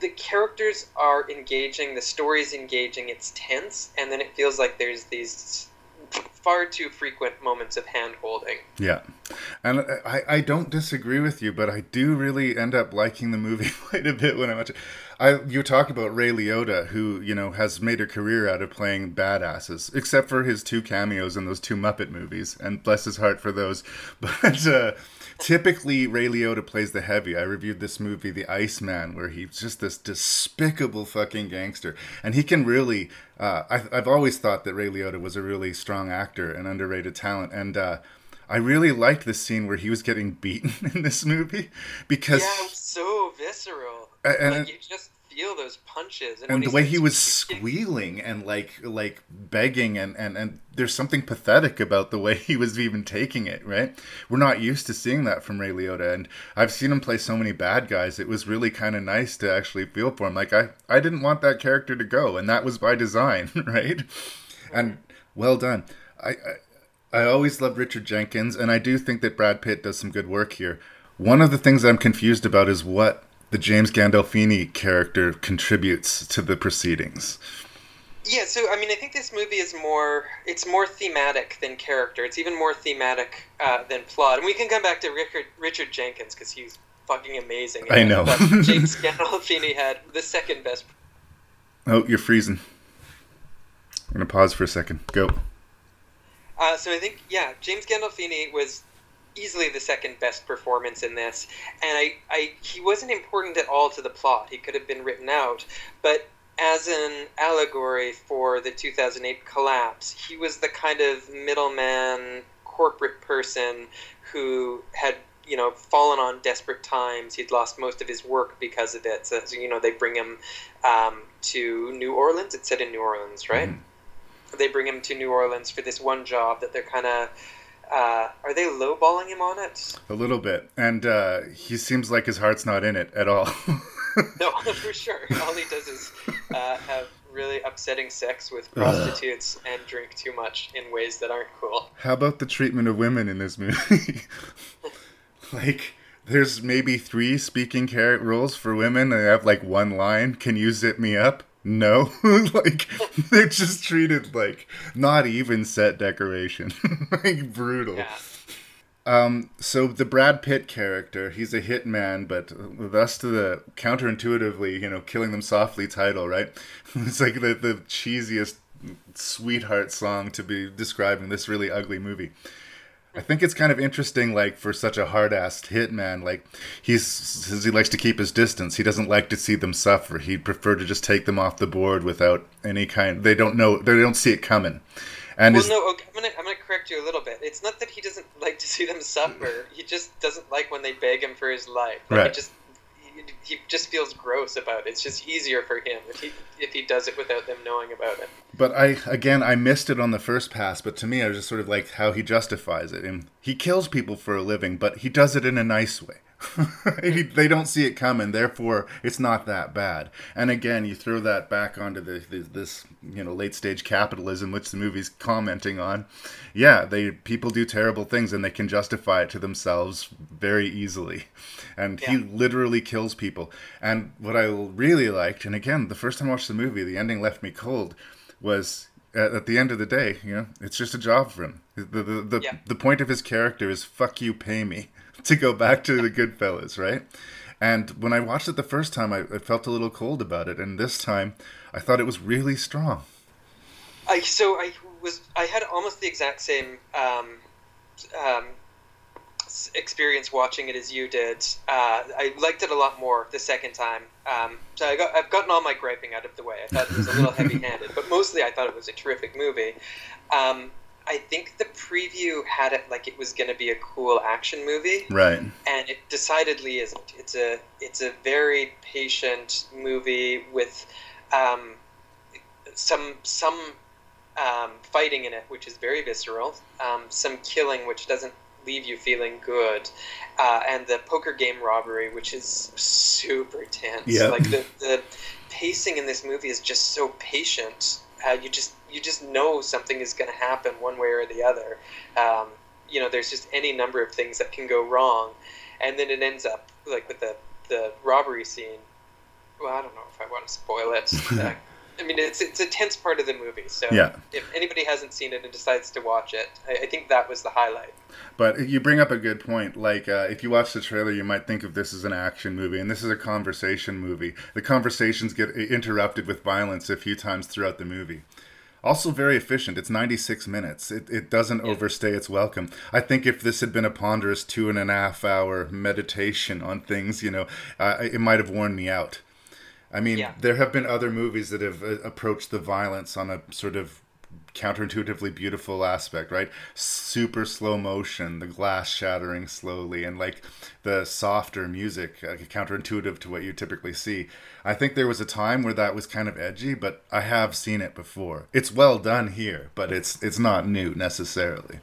the characters are engaging, the story's engaging, it's tense, and then it feels like there's these far too frequent moments of hand holding. Yeah. And I, I don't disagree with you, but I do really end up liking the movie <laughs> quite a bit when I watch it. I, you talk about Ray Liotta, who, you know, has made a career out of playing badasses, except for his two cameos in those two Muppet movies, and bless his heart for those. <laughs> But uh, typically, Ray Liotta plays the heavy. I reviewed this movie, The Iceman, where he's just this despicable fucking gangster. And he can really, uh, I, I've always thought that Ray Liotta was a really strong actor and underrated talent. And, uh, I really liked the scene where he was getting beaten <laughs> in this movie because yeah, it was so visceral. And, like you just feel those punches, and, and the way he was squealing and like like begging, and, and and there's something pathetic about the way <laughs> he was even taking it. Right, we're not used to seeing that from Ray Liotta, and I've seen him play so many bad guys. It was really kind of nice to actually feel for him. Like I I didn't want that character to go, and that was by design, <laughs> right? And well done. I, I I always loved Richard Jenkins, and I do think that Brad Pitt does some good work here. One of the things I'm confused about is what the James Gandolfini character contributes to the proceedings. Yeah, so I mean, I think this movie is more it's more thematic than character. It's even more thematic uh, than plot, and we can come back to Richard Richard Jenkins because he's fucking amazing. I know. <laughs> James Gandolfini had the second best. Oh, you're freezing. I'm gonna pause for a second. Go. Uh, so I think yeah, James Gandolfini was easily the second best performance in this, and I, I he wasn't important at all to the plot. He could have been written out, but as an allegory for the 2008 collapse, he was the kind of middleman corporate person who had you know fallen on desperate times. He'd lost most of his work because of it. So, so you know they bring him um, to New Orleans. It's set in New Orleans, right? Mm-hmm they bring him to New Orleans for this one job that they're kind of. Uh, are they lowballing him on it? A little bit, and uh, he seems like his heart's not in it at all. <laughs> no, <laughs> for sure. All he does is uh, have really upsetting sex with prostitutes and drink too much in ways that aren't cool. How about the treatment of women in this movie? <laughs> like, there's maybe three speaking character roles for women. They have like one line. Can you zip me up? No, <laughs> like they're just treated like not even set decoration, <laughs> like brutal. Yeah. Um, so the Brad Pitt character, he's a hitman, but thus to the counterintuitively, you know, killing them softly title, right? <laughs> It's like the the cheesiest sweetheart song to be describing this really ugly movie. I think it's kind of interesting, like for such a hard-assed hitman, like he's says he likes to keep his distance. He doesn't like to see them suffer. He'd prefer to just take them off the board without any kind. They don't know. They don't see it coming. And well, no, okay, I'm gonna I'm gonna correct you a little bit. It's not that he doesn't like to see them suffer. He just doesn't like when they beg him for his life. Like, right. just he just feels gross about it. It's just easier for him if he if he does it without them knowing about it. But I again I missed it on the first pass, but to me I was just sort of like how he justifies it. And he kills people for a living, but he does it in a nice way. <laughs> they don't see it coming, therefore it's not that bad. And again, you throw that back onto the, the, this you know late stage capitalism, which the movie's commenting on. Yeah, they people do terrible things and they can justify it to themselves very easily. And yeah. he literally kills people. And what I really liked, and again, the first time I watched the movie, the ending left me cold, was at, at the end of the day, you know, it's just a job for him. The the the, yeah. the point of his character is "fuck you, pay me." <laughs> to go back to the Goodfellas, right? And when I watched it the first time, I, I, felt a little cold about it, and this time, I thought it was really strong. I so I was I had almost the exact same um, um, experience watching it as you did. Uh, I liked it a lot more the second time. Um, so I got, I've gotten all my griping out of the way. I thought it was a little <laughs> heavy-handed, but mostly I thought it was a terrific movie. Um, I think the preview had it like it was going to be a cool action movie, right? And it decidedly isn't. It's a it's a very patient movie with um, some some um, fighting in it, which is very visceral. Um, some killing, which doesn't leave you feeling good. Uh, and the poker game robbery, which is super tense. Yeah. Like the, the pacing in this movie is just so patient. Uh, you just you just know something is going to happen one way or the other. Um, you know, there's just any number of things that can go wrong, and then it ends up like with the the robbery scene. Well, I don't know if I want to spoil it. <laughs> I mean, it's it's a tense part of the movie. So Yeah. if anybody hasn't seen it and decides to watch it, I, I think that was the highlight. But you bring up a good point. Like, uh, if you watch the trailer, you might think of this as an action movie, and this is a conversation movie. The conversations get interrupted with violence a few times throughout the movie. Also, very efficient. It's 96 minutes. It, it doesn't overstay its welcome. I think if this had been a ponderous two and a half hour meditation on things, you know, uh, it might have worn me out. I mean, Yeah. there have been other movies that have uh, approached the violence on a sort of counterintuitively beautiful aspect, right? Super slow motion, the glass shattering slowly, and like the softer music, counterintuitive to what you typically see. I think there was a time where that was kind of edgy, but I have seen it before. It's well done here, but it's it's not new necessarily.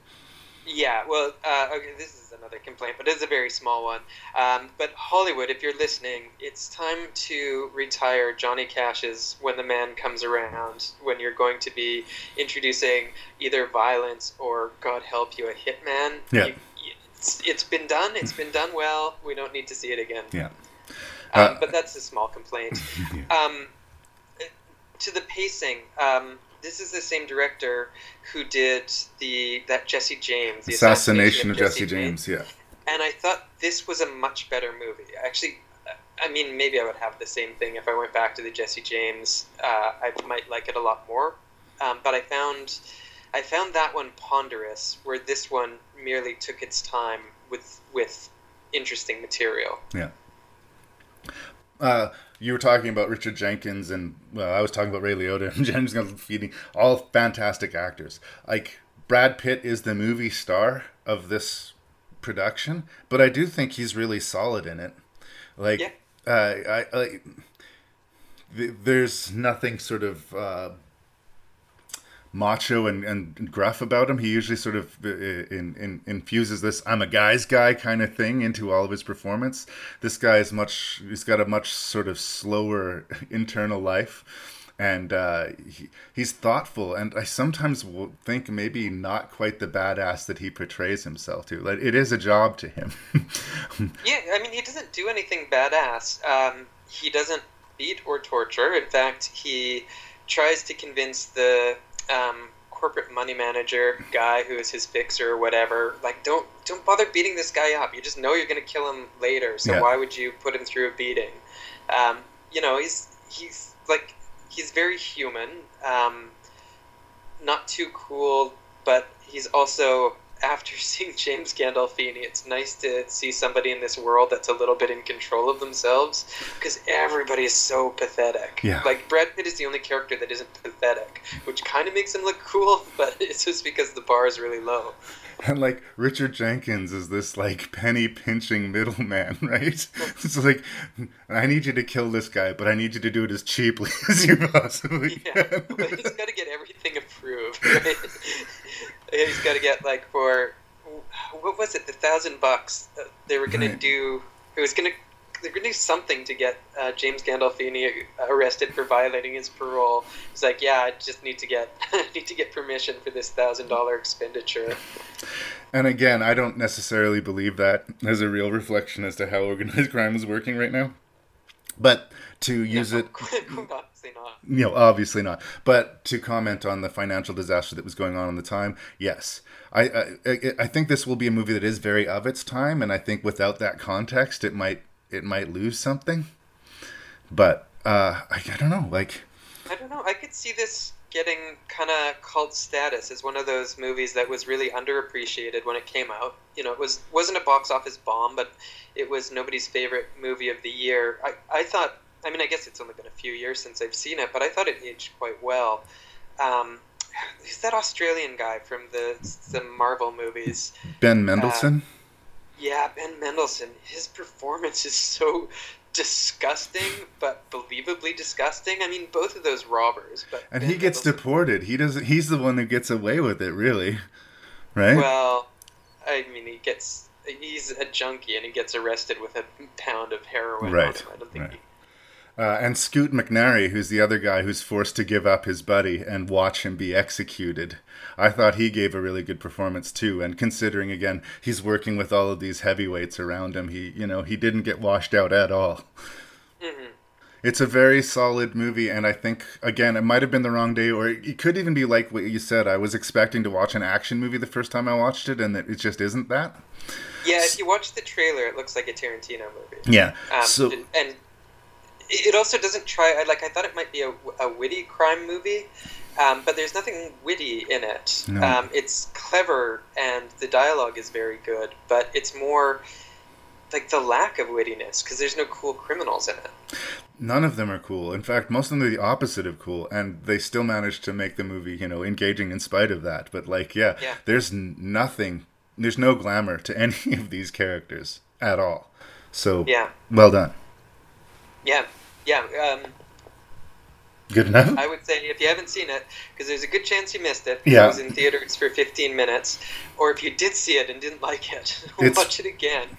Yeah, well, uh, okay, this is another complaint, but it's a very small one. Um, but Hollywood, if you're listening, it's time to retire Johnny Cash's "When the Man Comes Around" when you're going to be introducing either violence or, God help you, a hitman. Yeah. You- it's, it's been done. It's been done well. We don't need to see it again. Yeah. Um, Uh, but that's a small complaint. <laughs> um, to the pacing, um, this is the same director who did the that Jesse James, the Assassination of Jesse James, yeah. and I thought this was a much better movie. Actually, I mean, maybe I would have the same thing if I went back to the Jesse James. Uh, I might like it a lot more. Um, but I found, I found that one ponderous, where this one merely took its time with with interesting material. Yeah. Uh, you were talking about Richard Jenkins, and well, I was talking about Ray Liotta and <laughs> James Gandolfini, all fantastic actors. Like Brad Pitt is the movie star of this production, but I do think he's really solid in it. Like, uh, I, I th- there's nothing sort of uh, macho and, and gruff about him. He usually sort of uh, in, in, infuses this "I'm a guy's guy" kind of thing into all of his performance. This guy is much. He's got a much sort of slower <laughs> internal life. And uh, he, he's thoughtful, and I sometimes will think maybe not quite the badass that he portrays himself to. Like it is a job to him. <laughs> Yeah, I mean, he doesn't do anything badass. Um, he doesn't beat or torture. In fact, he tries to convince the um, corporate money manager guy who is his fixer or whatever, like, don't don't bother beating this guy up. You just know you're going to kill him later. So Yeah. why would you put him through a beating? Um, you know, he's he's like he's very human. Um, not too cool, but he's also after <laughs> seeing James Gandolfini, it's nice to see somebody in this world that's a little bit in control of themselves because everybody is so pathetic. Yeah. Like Brad Pitt is the only character that isn't pathetic, which kind of makes him look cool, <laughs> but it's just because the bar is really low. <laughs> And like Richard Jenkins is this like penny pinching middleman, right? It's like I need you to kill this guy, but I need you to do it as cheaply as you possibly can. But he's got to get everything approved. Right? He's got to get like for what was it, the thousand bucks uh, they were going Right. to do. It was going to they're going to do something to get uh, James Gandolfini arrested for violating his parole. He's like, yeah, I just need to get <laughs> need to get permission for this thousand dollar expenditure. And again, I don't necessarily believe that as a real reflection as to how organized <laughs> crime is working right now. But to use it <laughs> Obviously not. you know, obviously not. But to comment on the financial disaster that was going on at the time, yes, I, I I- I think this will be a movie that is very of its time, and I think without that context, it might it might lose something. But uh, I, I don't know, like I don't know. I could see this getting kind of cult status as one of those movies that was really underappreciated when it came out. You know, it was wasn't a box office bomb, but it was nobody's favorite movie of the year. I, I thought. I mean, I guess it's only been a few years since I've seen it, but I thought it aged quite well. Um, who's that Australian guy from the the Marvel movies? Ben Mendelsohn. Yeah, Ben Mendelsohn. His performance is so disgusting, but believably disgusting. I mean, both of those robbers, but and Ben he gets deported. He doesn't. He's the one who gets away with it, really, right? Well, I mean, he gets he's a junkie and he gets arrested with a pound of heroin. Right, On him. I don't think right. he- Uh, and Scoot McNairy, who's the other guy who's forced to give up his buddy and watch him be executed. I thought he gave a really good performance too. And considering again he's working with all of these heavyweights around him, he you know he didn't get washed out at all. It's a very solid movie, and I think again it might have been the wrong day, or it could even be like what you said. I was expecting to watch an action movie the first time I watched it, and it just isn't that. Yeah, if you watch the trailer, it looks like a Tarantino movie. Yeah. Um, so and it also doesn't try. Like I thought it might be a, a witty crime movie, um, but there's nothing witty in it. No. Um, it's clever and the dialogue is very good, but it's more like the lack of wittiness because there's no cool criminals in it. None of them are cool. In fact, most of them are the opposite of cool, and they still managed to make the movie, you know, engaging in spite of that. But like, yeah, Yeah. there's nothing, there's no glamour to <laughs> any of these characters at all. So, Yeah. well done. Yeah, yeah. Um, Good enough. I would say if you haven't seen it, because there's a good chance you missed it. Yeah. It was in theaters for 15 minutes, or if you did see it and didn't like it, <laughs> watch it again.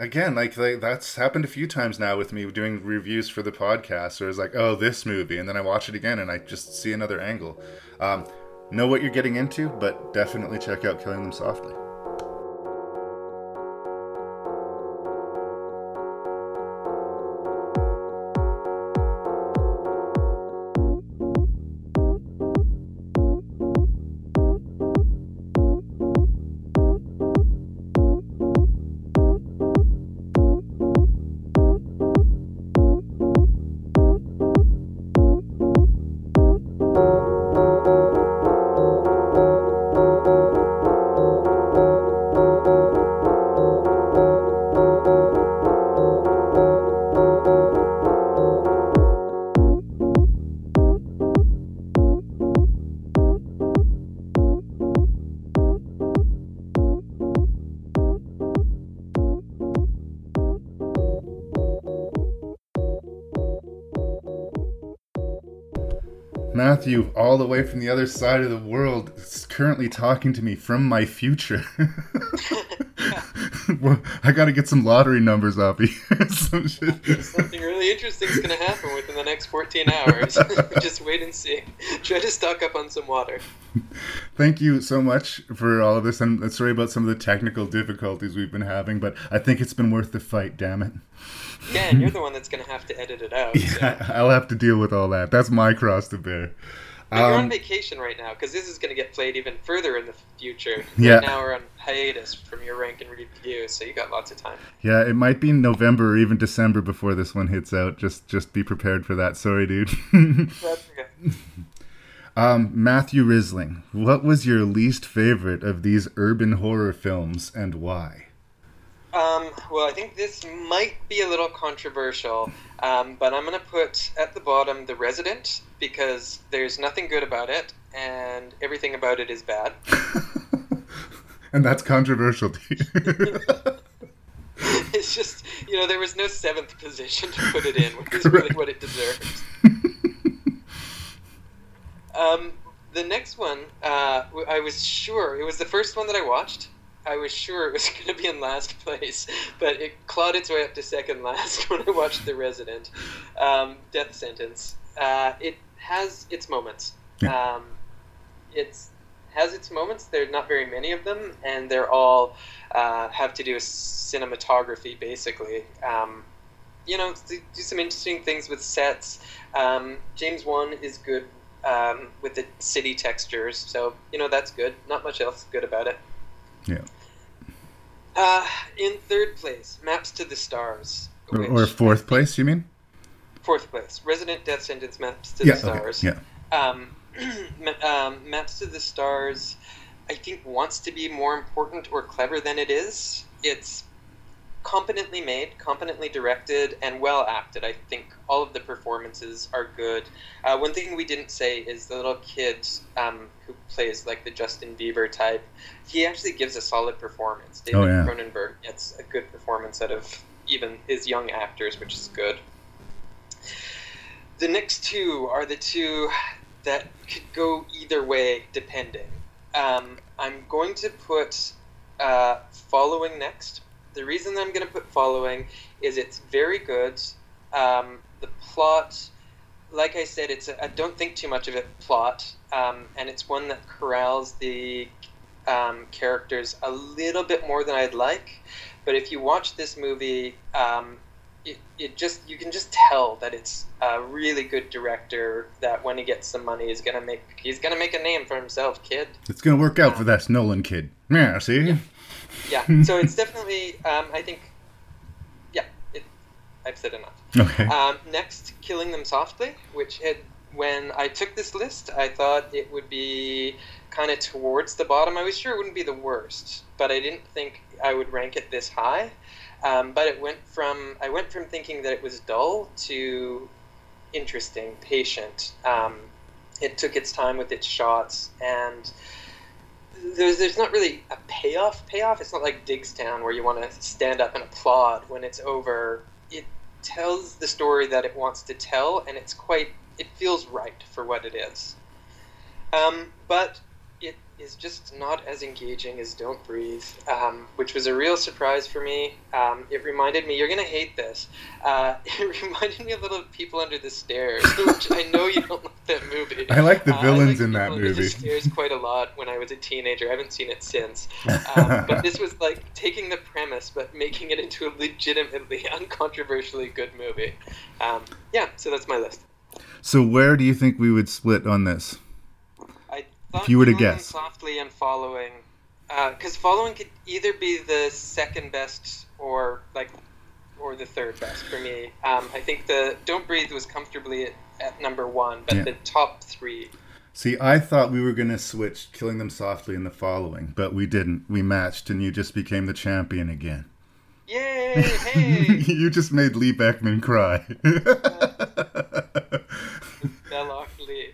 Again, like, like that's happened a few times now with me doing reviews for the podcast, where it's like, oh, this movie, and then I watch it again and I just see another angle. Um, know what you're getting into, but definitely check out Killing Them Softly. Matthew, all the way from the other side of the world, is currently talking to me from my future. <laughs> well, I gotta get some lottery numbers off you. <laughs> some. Something really interesting is going to happen within the next 14 hours. <laughs> Just wait and see. Try to stock up on some water. Thank you so much for all of this, and sorry about some of the technical difficulties we've been having, but I think it's been worth the fight. Damn it! Yeah, and you're <laughs> the one that's going to have to edit it out. so. <laughs> I'll have to deal with all that. That's my cross to bear. But you're on Um, vacation right now because this is going to get played even further in the future. Yeah. Right now we're on hiatus from your rank and review, so you got lots of time. yeah, it might be November or even December before this one hits out. Just, just be prepared for that. Sorry, dude. That's okay. <laughs> Um, Matthew Risling, what was your least favorite of these urban horror films and why? Um, well, I think this might be a little controversial, um, but I'm going to put at the bottom The Resident because there's nothing good about it and everything about it is bad. <laughs> And that's controversial to you. <laughs> it's just, you know, there was no seventh position to put it in, which is really what it deserves. <laughs> um, the next one, uh, I was sure, it was the first one that I watched. I was sure it was <laughs> going to be in last place, but it clawed its way up to second last <laughs> when I watched The Resident. Um, Death Sentence. Uh, it has its moments. Um, it's has its moments. There are not very many of them, and they're all uh, have to do with cinematography, basically. Um, you know, do some interesting things with sets. Um, James Wan is good um, with the city textures, so you know that's good. Not much else good about it. yeah. Uh, in third place, Maps to the Stars. Or, or fourth place, you mean? Fourth place, Resident Death Sentence Maps to Yeah, the okay, Stars. yeah. Um, <clears throat> um, Maps to the Stars, I think, wants to be more important or clever than it is. It's competently made, competently directed, and well acted. I think all of the performances are good. Uh, one thing we didn't say is the little kid um, who plays like the Justin Bieber type. He actually gives a solid performance. David Oh, yeah. Cronenberg gets a good performance out of even his young actors, which is good. The next two are the two that could go either way, depending. Um, I'm going to put uh, Following next. The reason I'm going to put Following is it's very good. Um, the plot, like I said, it's a, I don't think too much of it plot, um, and it's one that corrals the um, characters a little bit more than I'd like. But if you watch this movie, um, it, it just you can just tell that it's a really good director that when he gets some money he's gonna make he's gonna make a name for himself, kid. It's gonna work out for that Nolan kid. Yeah, see. Yeah, <laughs> so it's definitely um, I think yeah, it, I've said enough. Okay. Um, next, Killing Them Softly, which had when I took this list, I thought it would be kind of towards the bottom. I was sure it wouldn't be the worst, but I didn't think I would rank it this high. Um, but it went from I went from thinking that it was dull to interesting, patient. Um, it took its time with its shots, and there's there's not really a payoff. Payoff. It's not like Diggstown where you want to stand up and applaud when it's over. It tells the story that it wants to tell, and it's quite. It feels right for what it is. Um, but is just not as engaging as Don't Breathe, um, which was a real surprise for me. Um, it reminded me, you're going to hate this, uh, <laughs> it reminded me a little of People Under the Stairs, <laughs> which I know you don't like that movie. I like the Uh, villains I in that People Under the movie. Stairs quite a lot when I was a teenager. I haven't seen it since. <laughs> Um, but this was like taking the premise but making it into a legitimately, uncontroversially good movie. Um, yeah, so that's my list. So where do you think we would split on this? If you were to guess. softly and following, because following could either be the second best or like, or the third best for me. Um, I think the Don't Breathe was comfortably at, at number one, but Yeah. the top three. See, I thought we were going to switch Killing Them Softly in the following, but we didn't. We matched, and you just became the champion again. Yay! <laughs> Hey, you just made Lee Beckman cry. <laughs> Belloc Lee.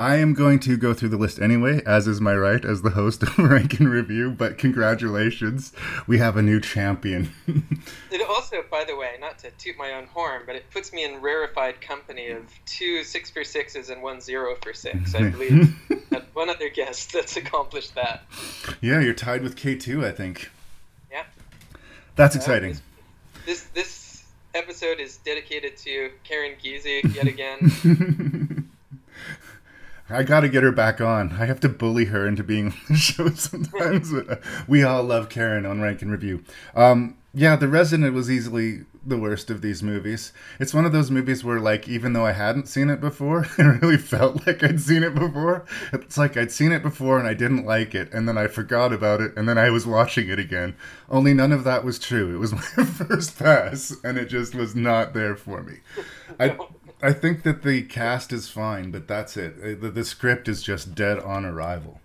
I am going to go through the list anyway, as is my right as the host of <laughs> Rank and Review, but congratulations. We have a new champion. <laughs> It also, by the way, not to toot my own horn, but it puts me in rarefied company of two six for sixes and one zero for six. I believe <laughs> one other guest that's accomplished that. yeah, you're tied with K2, I think. Yeah. That's Uh, exciting. This this episode is dedicated to Karen Giese yet again. I got to get her back on. I have to bully her into being on the <laughs> show sometimes. uh, we all love Karen on Rank and Review. Um, yeah, The Resident was easily the worst of these movies. It's one of those movies where, like, even though I hadn't seen it before, <laughs> it really felt like I'd seen it before. It's like I'd seen it before and I didn't like it, and then I forgot about it, and then I was watching it again. Only none of that was true. It was <laughs> my first pass, and it just was not there for me. I I think that the cast is fine, but that's it. Uh, The, the script is just dead on arrival.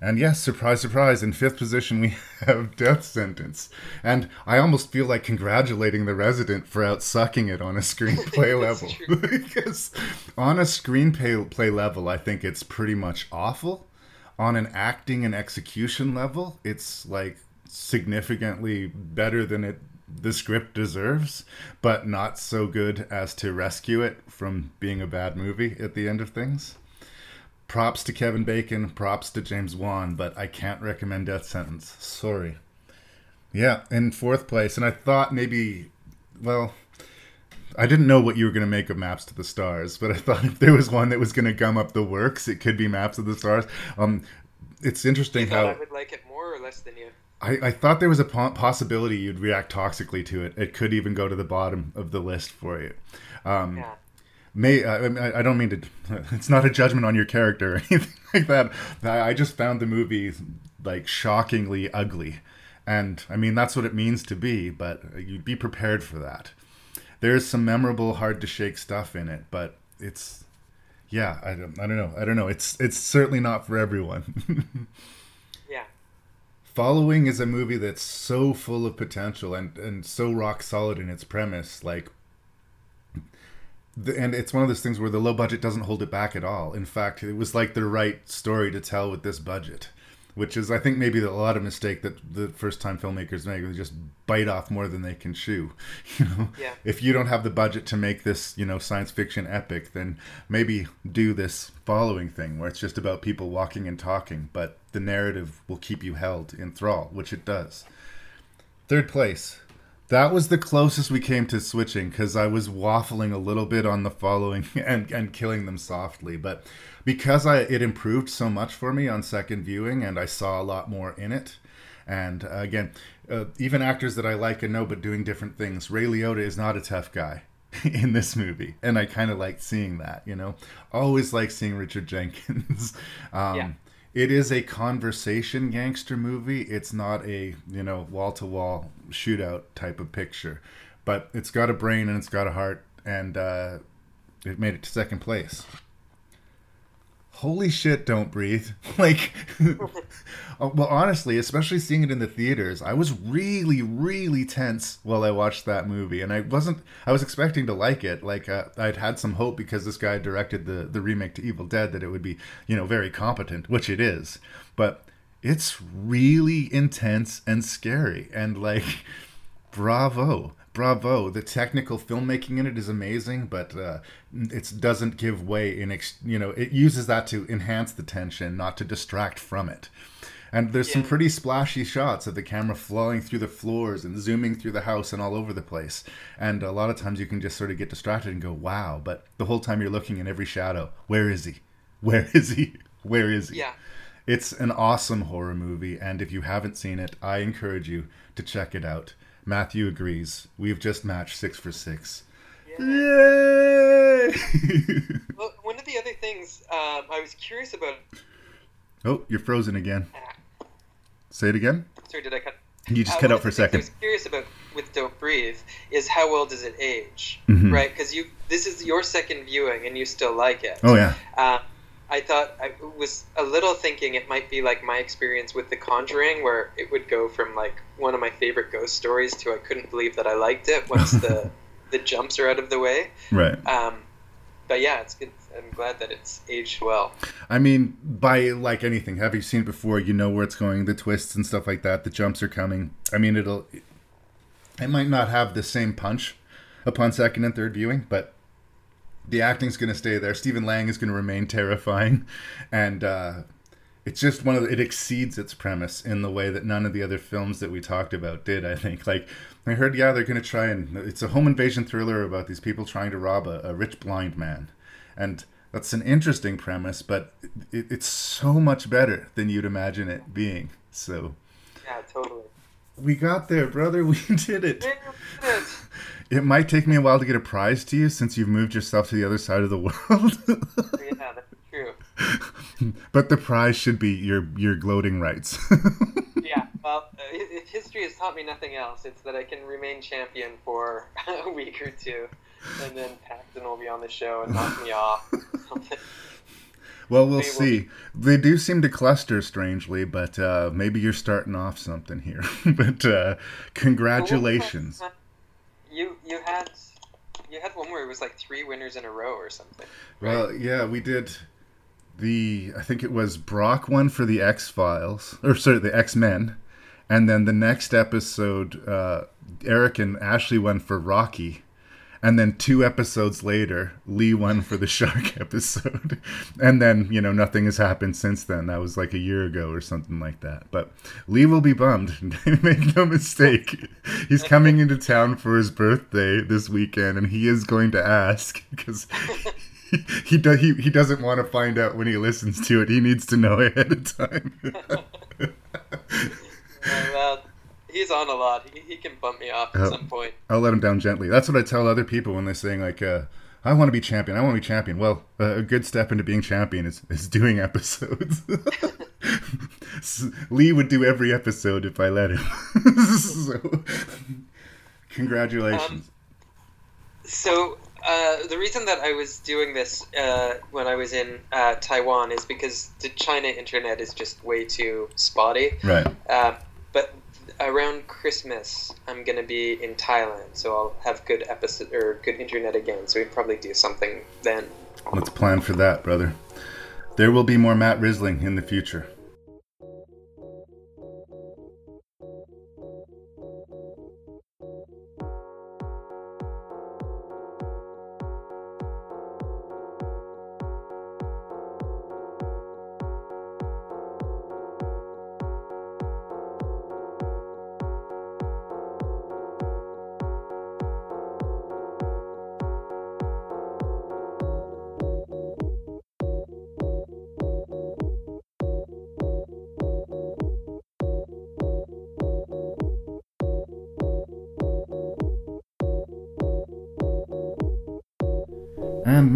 And yes, surprise, surprise, in fifth position we <laughs> have Death Sentence. And I almost feel like congratulating the resident for out sucking it on a screenplay <laughs> level. <laughs> because on a screenplay level, I think it's pretty much awful. On an acting and execution level, it's like significantly better than it the script deserves, but not so good as to rescue it from being a bad movie at the end of things. Props to Kevin Bacon, props to James Wan, but I can't recommend Death Sentence. Sorry. Yeah, in fourth place, and I thought maybe, well, I didn't know what you were going to make of Maps to the Stars, but I thought if there was one that was going to gum up the works, it could be Maps to the Stars. Um, it's interesting how I would like it more or less than you? I, I thought there was a possibility you'd react toxically to it. It could even go to the bottom of the list for you. Um, Yeah. May I, I don't mean to. <laughs> It's not a judgment on your character or <laughs> anything like that. I I just found the movie like shockingly ugly, and I mean that's what it means to be. But you'd be prepared for that. There's some memorable, hard to shake stuff in it, but it's yeah. I don't. I don't know. I don't know. It's it's certainly not for everyone. <laughs> Following is a movie that's so full of potential and, and so rock solid in its premise. Like, the, and it's one of those things where the low budget doesn't hold it back at all. In fact, it was like the right story to tell with this budget. Which is I think maybe a lot of mistake that the first time filmmakers make. They just bite off more than they can chew. <laughs> You know, Yeah. if you don't have the budget to make this, you know, science fiction epic, then maybe do this following thing where it's just about people walking and talking, but the narrative will keep you held in thrall, which it does. Third place. That was the closest we came to switching because I was waffling a little bit on the following <laughs> and, and killing them softly. But because I it improved so much for me on second viewing and I saw a lot more in it. And uh, again, uh, even actors that I like and know but doing different things. Ray Liotta is not a tough guy <laughs> in this movie. And I kind of like seeing that, you know. Always like seeing Richard Jenkins. <laughs> um, Yeah. It is a conversation gangster movie. It's not a, you know, wall to wall shootout type of picture. But it's got a brain and it's got a heart and uh, it made it to second place. Holy shit, don't breathe. <laughs> Like oh, <laughs> well honestly, especially seeing it in the theaters, I was really really tense while I watched that movie and I wasn't I was expecting to like it. Like uh, I'd had some hope because this guy directed the the remake to Evil Dead that it would be, you know, very competent, which it is. But it's really intense and scary and like <laughs> bravo bravo the technical filmmaking in it is amazing but uh, it doesn't give way in ex- you know it uses that to enhance the tension not to distract from it. And there's some pretty splashy shots of the camera flowing through the floors and zooming through the house and all over the place. And a lot of times you can just sort of get distracted and go wow but the whole time you're looking in every shadow where is he? Where is he? Where is he? Yeah. it's an awesome horror movie, and if you haven't seen it, I encourage you to check it out. Matthew agrees. We've just matched six for six. Yay! <laughs> Well, one of the other things um, I was curious about. oh, you're frozen again. Say it again. Sorry, did I cut? You just Uh, cut out for a second. I was curious about with Don't Breathe is how well does it age, Mhm. right? Because you this is your second viewing and you still like it. Oh, yeah. Uh, I thought I was a little thinking it might be like my experience with The Conjuring, where it would go from like one of my favorite ghost stories to I couldn't believe that I liked it once the <laughs> the jumps are out of the way. Right. Um, but yeah, it's good. I'm glad that it's aged well. I mean, by like anything, have you seen it before? You know where it's going, the twists and stuff like that. The jumps are coming. I mean, it'll. It might not have the same punch upon second and third viewing, but the acting's going to stay there. Stephen Lang is going to remain terrifying, and uh, it's just one of the, it exceeds its premise in the way that none of the other films that we talked about did. I think. Like I heard, yeah, they're going to try and it's a home invasion thriller about these people trying to rob a, a rich blind man, and that's an interesting premise, but it, it's so much better than you'd imagine it being. So Yeah, totally. we got there, brother. <laughs> We did it. It might take me a while to get a prize to you since you've moved yourself to the other side of the <laughs> world. yeah, that's true. <laughs> but the prize should be your your gloating rights. <laughs> yeah, well, if history has taught me nothing else, it's that I can remain champion for a week or two, and then Paxton will be on the show and knock me off. well, we'll see. They do seem to cluster strangely, but uh, maybe you're starting off something here. but uh, congratulations. You you had you had one where it was like three winners in a row or something. Well, yeah, we did the I think it was Brock one for the X Files or sorry the X Men, and then the next episode uh, Eric and Ashley won for Rocky, and then two episodes later Lee won for the <laughs> Shark episode, and then you know nothing has happened since then. That was like a year ago or something like that. But Lee will be bummed. <laughs> Make no mistake, he's coming into town for his birthday this weekend, and he is going to ask because <laughs> he does he, he doesn't want to find out when he listens to it. He needs to know ahead of time. He's on a lot. He, he can bump me off at I'll- some point. I'll let him down gently. That's what I tell other people when they're saying like, uh, "I want to be champion. I want to be champion." Well, uh, a good step into being champion is, is doing episodes. <laughs> Lee would do every episode if I let him. <laughs> so, congratulations. So uh, the reason that I was doing this uh, when I was in uh, Taiwan is because the China internet is just way too spotty. Right. Uh, but around Christmas, I'm gonna be in Thailand, so I'll have good episode or good internet again. So we'd probably do something then. Let's plan for that, brother. There will be more Matt Risling in the future.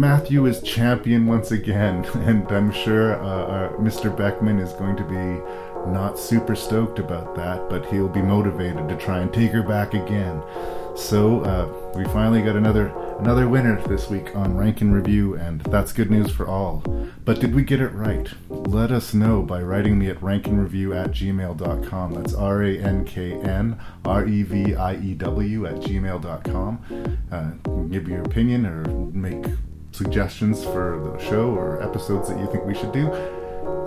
Matthew is champion once again, <laughs> and I'm sure uh, Mr. Beckman is going to be not super stoked about that, but he'll be motivated to try and take her back again. So uh, we finally got another another winner this week on Rank and Review, and that's good news for all. But did we get it right? Let us know by writing me at ranknreview at gmail.com. That's R A N K N R E V I E W at gmail.com. Uh, give your opinion or make suggestions for the show or episodes that you think we should do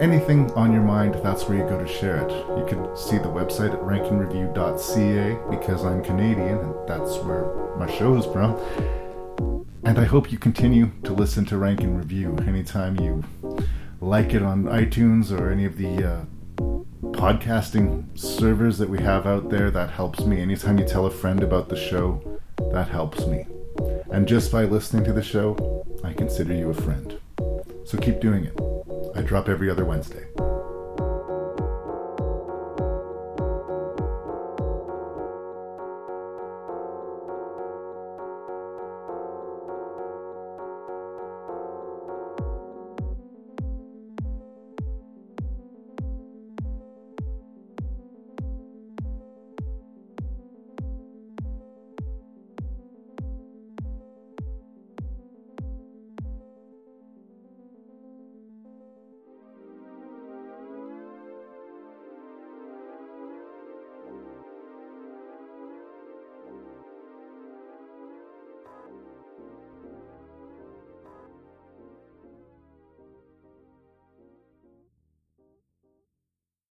anything on your mind, that's where you go to share it. You can see the website at ranknreview.ca because I'm Canadian and that's where my show is from. And I hope you continue to listen to Rank and Review anytime you like it on iTunes or any of the uh, podcasting servers that we have out there. That helps me. Anytime you tell a friend about the show, that helps me. And just by listening to the show, I consider you a friend. So keep doing it. I drop every other Wednesday.